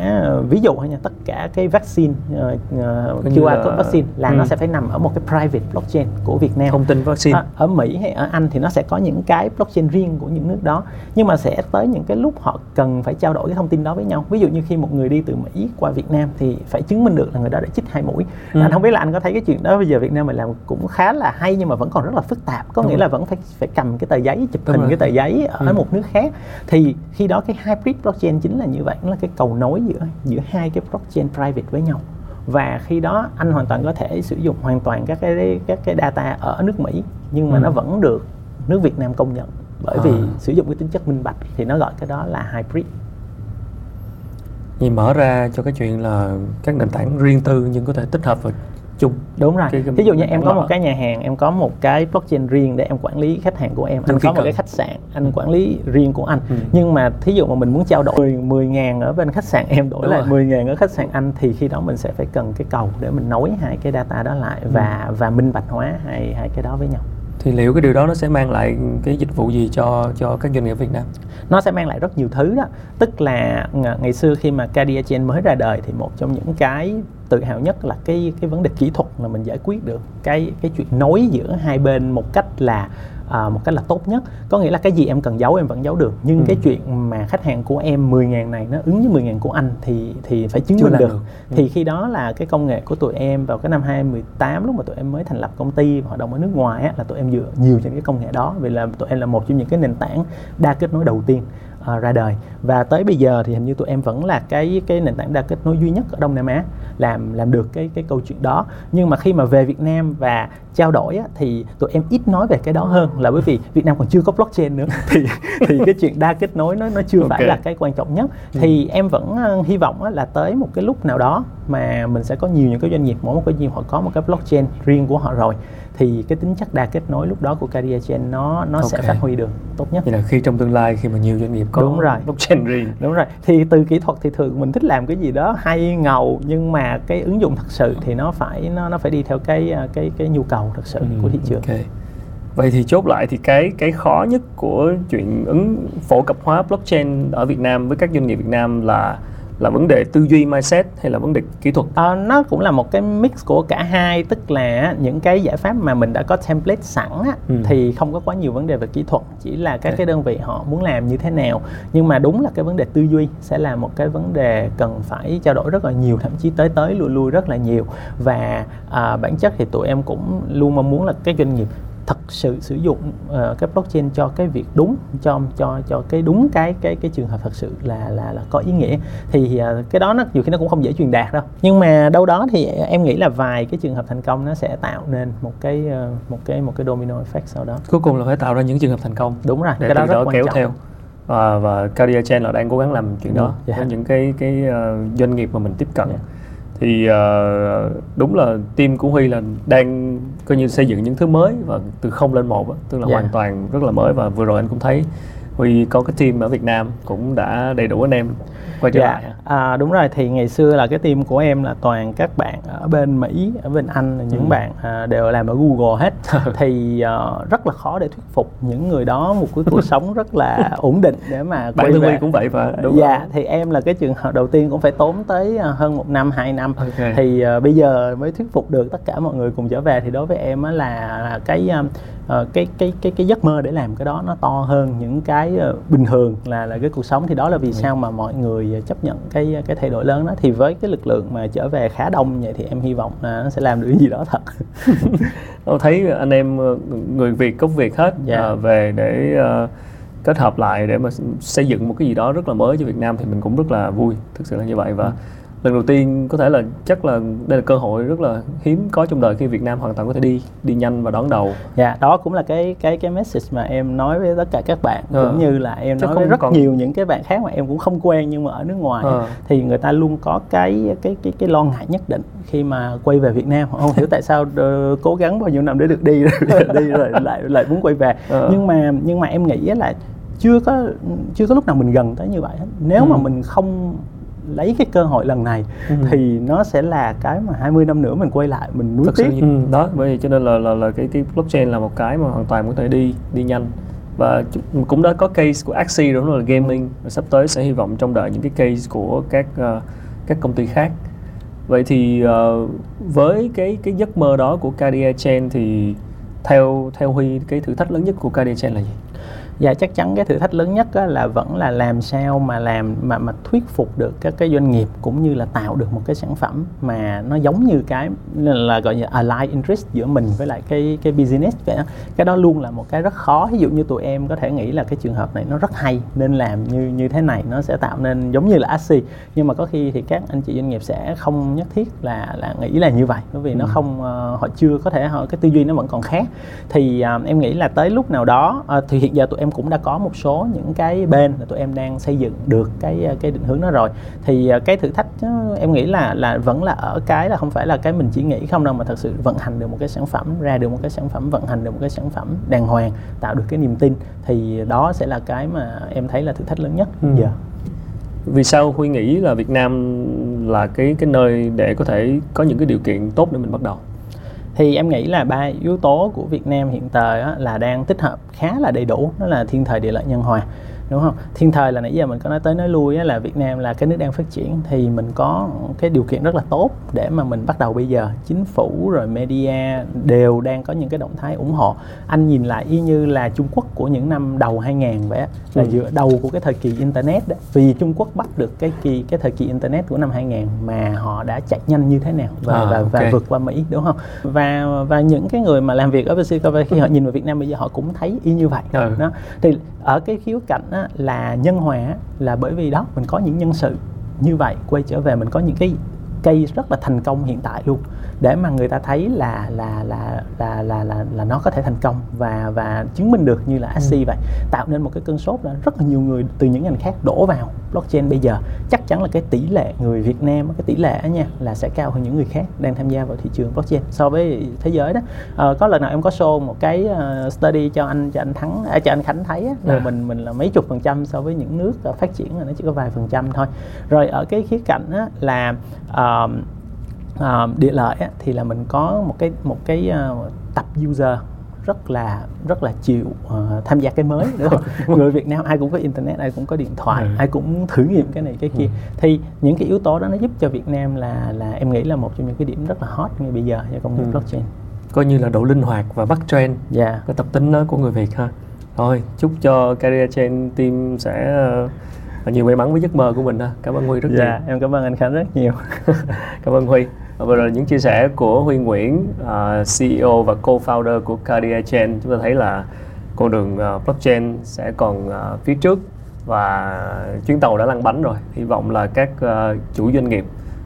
ví dụ hay nha tất cả cái vaccine uh, uh, QR code vaccine là ừ. nó sẽ phải nằm ở một cái private blockchain của Việt Nam thông tin vaccine à, ở Mỹ hay ở Anh thì nó sẽ có những cái blockchain riêng của những nước đó nhưng mà sẽ tới những cái lúc họ cần phải trao đổi cái thông tin đó với nhau ví dụ như khi một người đi từ Mỹ qua Việt Nam thì phải chứng minh được là người đó đã chích hai mũi ừ. anh không biết là anh có thấy cái chuyện đó bây giờ Việt Nam mình làm cũng khá là hay nhưng mà vẫn còn rất là phức tạp có Đúng nghĩa rồi. là vẫn phải phải cầm cái tờ giấy chụp Đúng hình rồi. cái tờ giấy ở ừ. một nước khác thì khi đó cái hybrid blockchain chính là như vậy nó là cái cầu nối giữa giữa hai cái blockchain private với nhau và khi đó anh hoàn toàn có thể sử dụng hoàn toàn các cái các cái data ở nước Mỹ nhưng mà ừ. nó vẫn được nước Việt Nam công nhận bởi à. vì sử dụng cái tính chất minh bạch thì nó gọi cái đó là hybrid Vì mở ra cho cái chuyện là các nền tảng riêng tư nhưng có thể tích hợp vào chung đúng rồi cái, ví dụ như em có một cái nhà hàng em có một cái blockchain riêng để em quản lý khách hàng của em anh có một cái khách sạn anh ừ. quản lý riêng của anh ừ. nhưng mà thí dụ mà mình muốn trao đổi 10 ngàn ở bên khách sạn em đổi đúng lại rồi. 10 ngàn ở khách sạn anh thì khi đó mình sẽ phải cần cái cầu để mình nối hai cái data đó lại ừ. và và minh bạch hóa hai hai cái đó với nhau thì liệu cái điều đó nó sẽ mang lại cái dịch vụ gì cho cho các doanh nghiệp Việt Nam? Nó sẽ mang lại rất nhiều thứ đó. Tức là ngày xưa khi mà Cardia mới ra đời thì một trong những cái tự hào nhất là cái cái vấn đề kỹ thuật là mình giải quyết được cái cái chuyện nối giữa hai bên một cách là à, một cách là tốt nhất có nghĩa là cái gì em cần giấu em vẫn giấu được nhưng ừ. cái chuyện mà khách hàng của em 10 ngàn này nó ứng với 10 ngàn của anh thì thì phải chứng minh được, được. Ừ. thì khi đó là cái công nghệ của tụi em vào cái năm 2018 lúc mà tụi em mới thành lập công ty hoạt động ở nước ngoài á, là tụi em dựa nhiều trên cái công nghệ đó vì là tụi em là một trong những cái nền tảng đa kết nối đầu tiên uh, ra đời. Và tới bây giờ thì hình như tụi em vẫn là cái cái nền tảng đa kết nối duy nhất ở Đông Nam Á làm làm được cái cái câu chuyện đó. Nhưng mà khi mà về Việt Nam và trao đổi á, thì tụi em ít nói về cái đó hơn là bởi vì Việt Nam còn chưa có blockchain nữa. Thì thì cái chuyện đa kết nối nó nó chưa okay. phải là cái quan trọng nhất. Thì ừ. em vẫn uh, hy vọng á, là tới một cái lúc nào đó mà mình sẽ có nhiều những cái doanh nghiệp mỗi một cái doanh nghiệp họ có một cái blockchain riêng của họ rồi thì cái tính chất đa kết nối lúc đó của Cardia Chain nó nó okay. sẽ phát huy được tốt nhất. Vậy là khi trong tương lai khi mà nhiều doanh nghiệp có đúng rồi. blockchain riêng. Đúng rồi. Thì từ kỹ thuật thì thường mình thích làm cái gì đó hay ngầu nhưng mà cái ứng dụng thật sự thì nó phải nó nó phải đi theo cái cái cái nhu cầu thật sự ừ, của thị trường. Okay. Vậy thì chốt lại thì cái cái khó nhất của chuyện ứng phổ cập hóa blockchain ở Việt Nam với các doanh nghiệp Việt Nam là là vấn đề tư duy mindset hay là vấn đề kỹ thuật? À, nó cũng là một cái mix của cả hai tức là những cái giải pháp mà mình đã có template sẵn á, ừ. thì không có quá nhiều vấn đề về kỹ thuật chỉ là các cái đơn vị họ muốn làm như thế nào. Nhưng mà đúng là cái vấn đề tư duy sẽ là một cái vấn đề cần phải trao đổi rất là nhiều thậm chí tới tới lui lui rất là nhiều. Và à, bản chất thì tụi em cũng luôn mong muốn là các doanh nghiệp thật sự sử dụng uh, cái blockchain cho cái việc đúng cho cho cho cái đúng cái cái cái trường hợp thật sự là là là có ý nghĩa. Thì uh, cái đó nó nhiều khi nó cũng không dễ truyền đạt đâu. Nhưng mà đâu đó thì em nghĩ là vài cái trường hợp thành công nó sẽ tạo nên một cái uh, một cái một cái domino effect sau đó. Cuối cùng là phải tạo ra những trường hợp thành công. Đúng rồi để cái đó, rất đó quan kéo trọng. theo. Và và Cardia Chain là đang cố gắng làm chuyện đó. Yeah. với những cái cái uh, doanh nghiệp mà mình tiếp cận. Yeah thì uh, đúng là team của Huy là đang coi như xây dựng những thứ mới và từ không lên một tức là yeah. Dạ. hoàn toàn rất là mới và vừa rồi anh cũng thấy Huy có cái team ở Việt Nam cũng đã đầy đủ anh em quay trở dạ. lại à, đúng rồi thì ngày xưa là cái team của em là toàn các bạn ở bên Mỹ ở bên Anh những ừ. bạn à, đều làm ở Google hết thì uh, rất là khó để thuyết phục những người đó một cái cuộc sống rất là ổn định để mà bạn Huy cũng vậy và đúng dạ không? thì em là cái trường hợp đầu tiên cũng phải tốn tới à, hơn một năm hai năm okay. thì uh, bây giờ mới thuyết phục được tất cả mọi người cùng trở về thì đối với em á là, là cái uh, cái cái cái cái giấc mơ để làm cái đó nó to hơn những cái uh, bình thường là là cái cuộc sống thì đó là vì ừ. sao mà mọi người chấp nhận cái cái thay đổi lớn đó thì với cái lực lượng mà trở về khá đông vậy thì em hy vọng là nó sẽ làm được cái gì đó thật tôi thấy anh em ờ, người việt gốc việt hết yeah. Dạ. uh, về để uh, kết hợp lại để mà xây dựng một cái gì đó rất là mới cho Việt Nam thì mình cũng rất là vui thực sự là như vậy và ừ lần đầu tiên có thể là chắc là đây là cơ hội rất là hiếm có trong đời khi Việt Nam hoàn toàn có thể đi đi nhanh và đón đầu. Dạ, đó cũng là cái cái cái message mà em nói với tất cả các bạn à. cũng như là em chắc nói với rất còn... nhiều những cái bạn khác mà em cũng không quen nhưng mà ở nước ngoài à. thì người ta luôn có cái cái cái cái lo ngại nhất định khi mà quay về Việt Nam họ không hiểu tại sao uh, cố gắng bao nhiêu năm để được đi đi rồi lại lại muốn quay về. À. Nhưng mà nhưng mà em nghĩ là chưa có chưa có lúc nào mình gần tới như vậy hết. Nếu ừ. mà mình không lấy cái cơ hội lần này ừ. thì nó sẽ là cái mà 20 năm nữa mình quay lại mình nuối tiếc. Sự, ừ, đó bởi vì cho nên là là, là cái cái blockchain là một cái mà hoàn toàn có thể đi đi nhanh và cũng đã có case của Axie đúng là gaming và sắp tới sẽ hy vọng trong đợi những cái case của các uh, các công ty khác vậy thì uh, với cái cái giấc mơ đó của Cardia Chain thì theo theo Huy cái thử thách lớn nhất của Cardia Chain là gì? Và chắc chắn cái thử thách lớn nhất là vẫn là làm sao mà làm mà mà thuyết phục được các cái doanh nghiệp cũng như là tạo được một cái sản phẩm mà nó giống như cái là gọi như align interest giữa mình với lại cái cái business vậy đó. cái đó luôn là một cái rất khó ví dụ như tụi em có thể nghĩ là cái trường hợp này nó rất hay nên làm như như thế này nó sẽ tạo nên giống như là ASI nhưng mà có khi thì các anh chị doanh nghiệp sẽ không nhất thiết là là nghĩ là như vậy bởi vì ừ. nó không uh, họ chưa có thể họ cái tư duy nó vẫn còn khác thì uh, em nghĩ là tới lúc nào đó uh, thì hiện giờ tụi em em cũng đã có một số những cái bên là tụi em đang xây dựng được cái cái định hướng đó rồi. Thì à, cái thử thách em nghĩ là là vẫn là ở cái là không phải là cái mình chỉ nghĩ không đâu mà thật sự vận hành được một cái sản phẩm ra được một cái sản phẩm vận hành được một cái sản phẩm đàng hoàng tạo được cái niềm tin thì đó sẽ là cái mà em thấy là thử thách lớn nhất. Ừ. giờ vì sao huy nghĩ là Việt Nam là cái cái nơi để có thể có những cái điều kiện tốt để mình bắt đầu thì em nghĩ là ba yếu tố của Việt Nam hiện tại là đang tích hợp khá là đầy đủ, đó là thiên thời địa lợi nhân hòa đúng không thiên thời là nãy giờ mình có nói tới nói lui á, là Việt Nam là cái nước đang phát triển thì mình có cái điều kiện rất là tốt để mà mình bắt đầu bây giờ chính phủ rồi media đều đang có những cái động thái ủng hộ anh nhìn lại y như là Trung Quốc của những năm đầu 2000 vậy là ừ. giữa đầu của cái thời kỳ internet đó. vì Trung Quốc bắt được cái kỳ cái thời kỳ internet của năm 2000 mà họ đã chạy nhanh như thế nào và à, và, okay. và vượt qua Mỹ đúng không và và những cái người mà làm việc ở Silicon Valley khi họ nhìn vào Việt Nam bây giờ họ cũng thấy y như vậy ừ. đó thì ở cái khía cạnh á, là nhân hòa là bởi vì đó mình có những nhân sự như vậy quay trở về mình có những cái cây rất là thành công hiện tại luôn để mà người ta thấy là là là là là là, là nó có thể thành công và và chứng minh được như là Axie ừ. vậy tạo nên một cái cơn sốt là rất là nhiều người từ những ngành khác đổ vào blockchain bây giờ chắc chắn là cái tỷ lệ người Việt Nam cái tỷ lệ nha là sẽ cao hơn những người khác đang tham gia vào thị trường blockchain so với thế giới đó à, có lần nào em có show một cái uh, study cho anh cho anh thắng à, cho anh Khánh thấy á, là à. mình mình là mấy chục phần trăm so với những nước uh, phát triển là nó chỉ có vài phần trăm thôi rồi ở cái khía cạnh á, là uh, uh, địa lợi á, thì là mình có một cái một cái uh, tập user rất là rất là chịu uh, tham gia cái mới đúng không? người Việt Nam ai cũng có internet ai cũng có điện thoại ừ. ai cũng thử nghiệm cái này cái kia ừ. thì những cái yếu tố đó nó giúp cho Việt Nam là là em nghĩ là một trong những cái điểm rất là hot ngay bây giờ cho công nghệ ừ. blockchain coi như là độ linh hoạt và bắt trend yeah. Dạ. cái tập tính đó của người Việt ha thôi chúc cho career chain team sẽ uh, nhiều may mắn với giấc mơ của mình ha cảm ơn Huy rất yeah, dạ, nhiều em cảm ơn anh Khánh rất nhiều cảm ơn Huy vừa rồi những chia sẻ của Huy Nguyễn à, uh, CEO và co-founder của Cardia Chain chúng ta thấy là con đường uh, blockchain sẽ còn uh, phía trước và chuyến tàu đã lăn bánh rồi. Hy vọng là các uh, chủ doanh nghiệp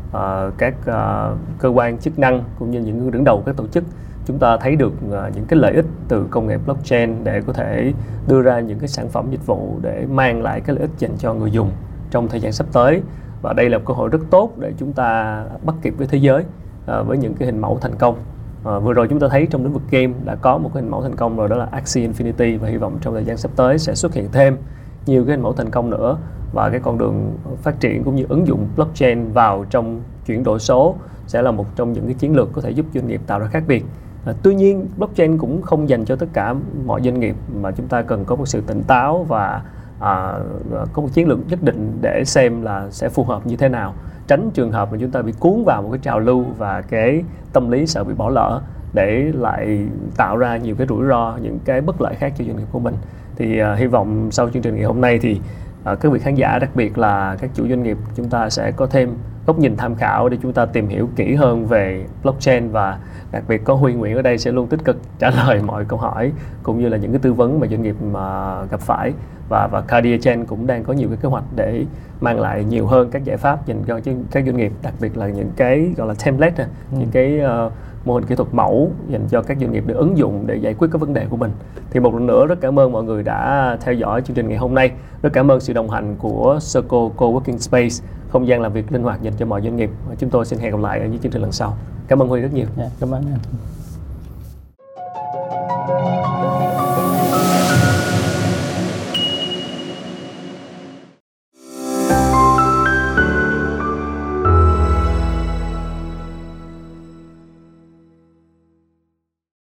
uh, các uh, cơ quan chức năng cũng như những người đứng đầu các tổ chức chúng ta thấy được uh, những cái lợi ích từ công nghệ blockchain để có thể đưa ra những cái sản phẩm dịch vụ để mang lại cái lợi ích dành cho người dùng trong thời gian sắp tới và đây là một cơ hội rất tốt để chúng ta bắt kịp với thế giới à, với những cái hình mẫu thành công à, vừa rồi chúng ta thấy trong lĩnh vực game đã có một cái hình mẫu thành công rồi đó là Axie Infinity và hy vọng trong thời gian sắp tới sẽ xuất hiện thêm nhiều cái hình mẫu thành công nữa và cái con đường phát triển cũng như ứng dụng blockchain vào trong chuyển đổi số sẽ là một trong những cái chiến lược có thể giúp doanh nghiệp tạo ra khác biệt. À, tuy nhiên blockchain cũng không dành cho tất cả mọi doanh nghiệp mà chúng ta cần có một sự tỉnh táo và à, có một chiến lược nhất định để xem là sẽ phù hợp như thế nào tránh trường hợp mà chúng ta bị cuốn vào một cái trào lưu và cái tâm lý sợ bị bỏ lỡ để lại tạo ra nhiều cái rủi ro những cái bất lợi khác cho doanh nghiệp của mình. Thì à, hy vọng sau chương trình ngày hôm nay thì à, các vị khán giả đặc biệt là các chủ doanh nghiệp chúng ta sẽ có thêm góc nhìn tham khảo để chúng ta tìm hiểu kỹ hơn về blockchain và đặc biệt có Huy Nguyễn ở đây sẽ luôn tích cực trả lời mọi câu hỏi cũng như là những cái tư vấn mà doanh nghiệp mà gặp phải. Và và Cardia Chain cũng đang có nhiều cái kế hoạch để mang lại nhiều hơn các giải pháp dành cho các doanh nghiệp đặc biệt là những cái gọi là template ừ. những cái uh, mô hình kỹ thuật mẫu dành cho các doanh nghiệp để ứng dụng để giải quyết các vấn đề của mình. Thì một lần nữa rất cảm ơn mọi người đã theo dõi chương trình ngày hôm nay. Rất cảm ơn sự đồng hành của Circle Co-working Space không gian làm việc linh hoạt dành cho mọi doanh nghiệp. Chúng tôi xin hẹn gặp lại ở những chương trình lần sau. Cảm ơn huy rất nhiều. Yeah, cảm ơn anh.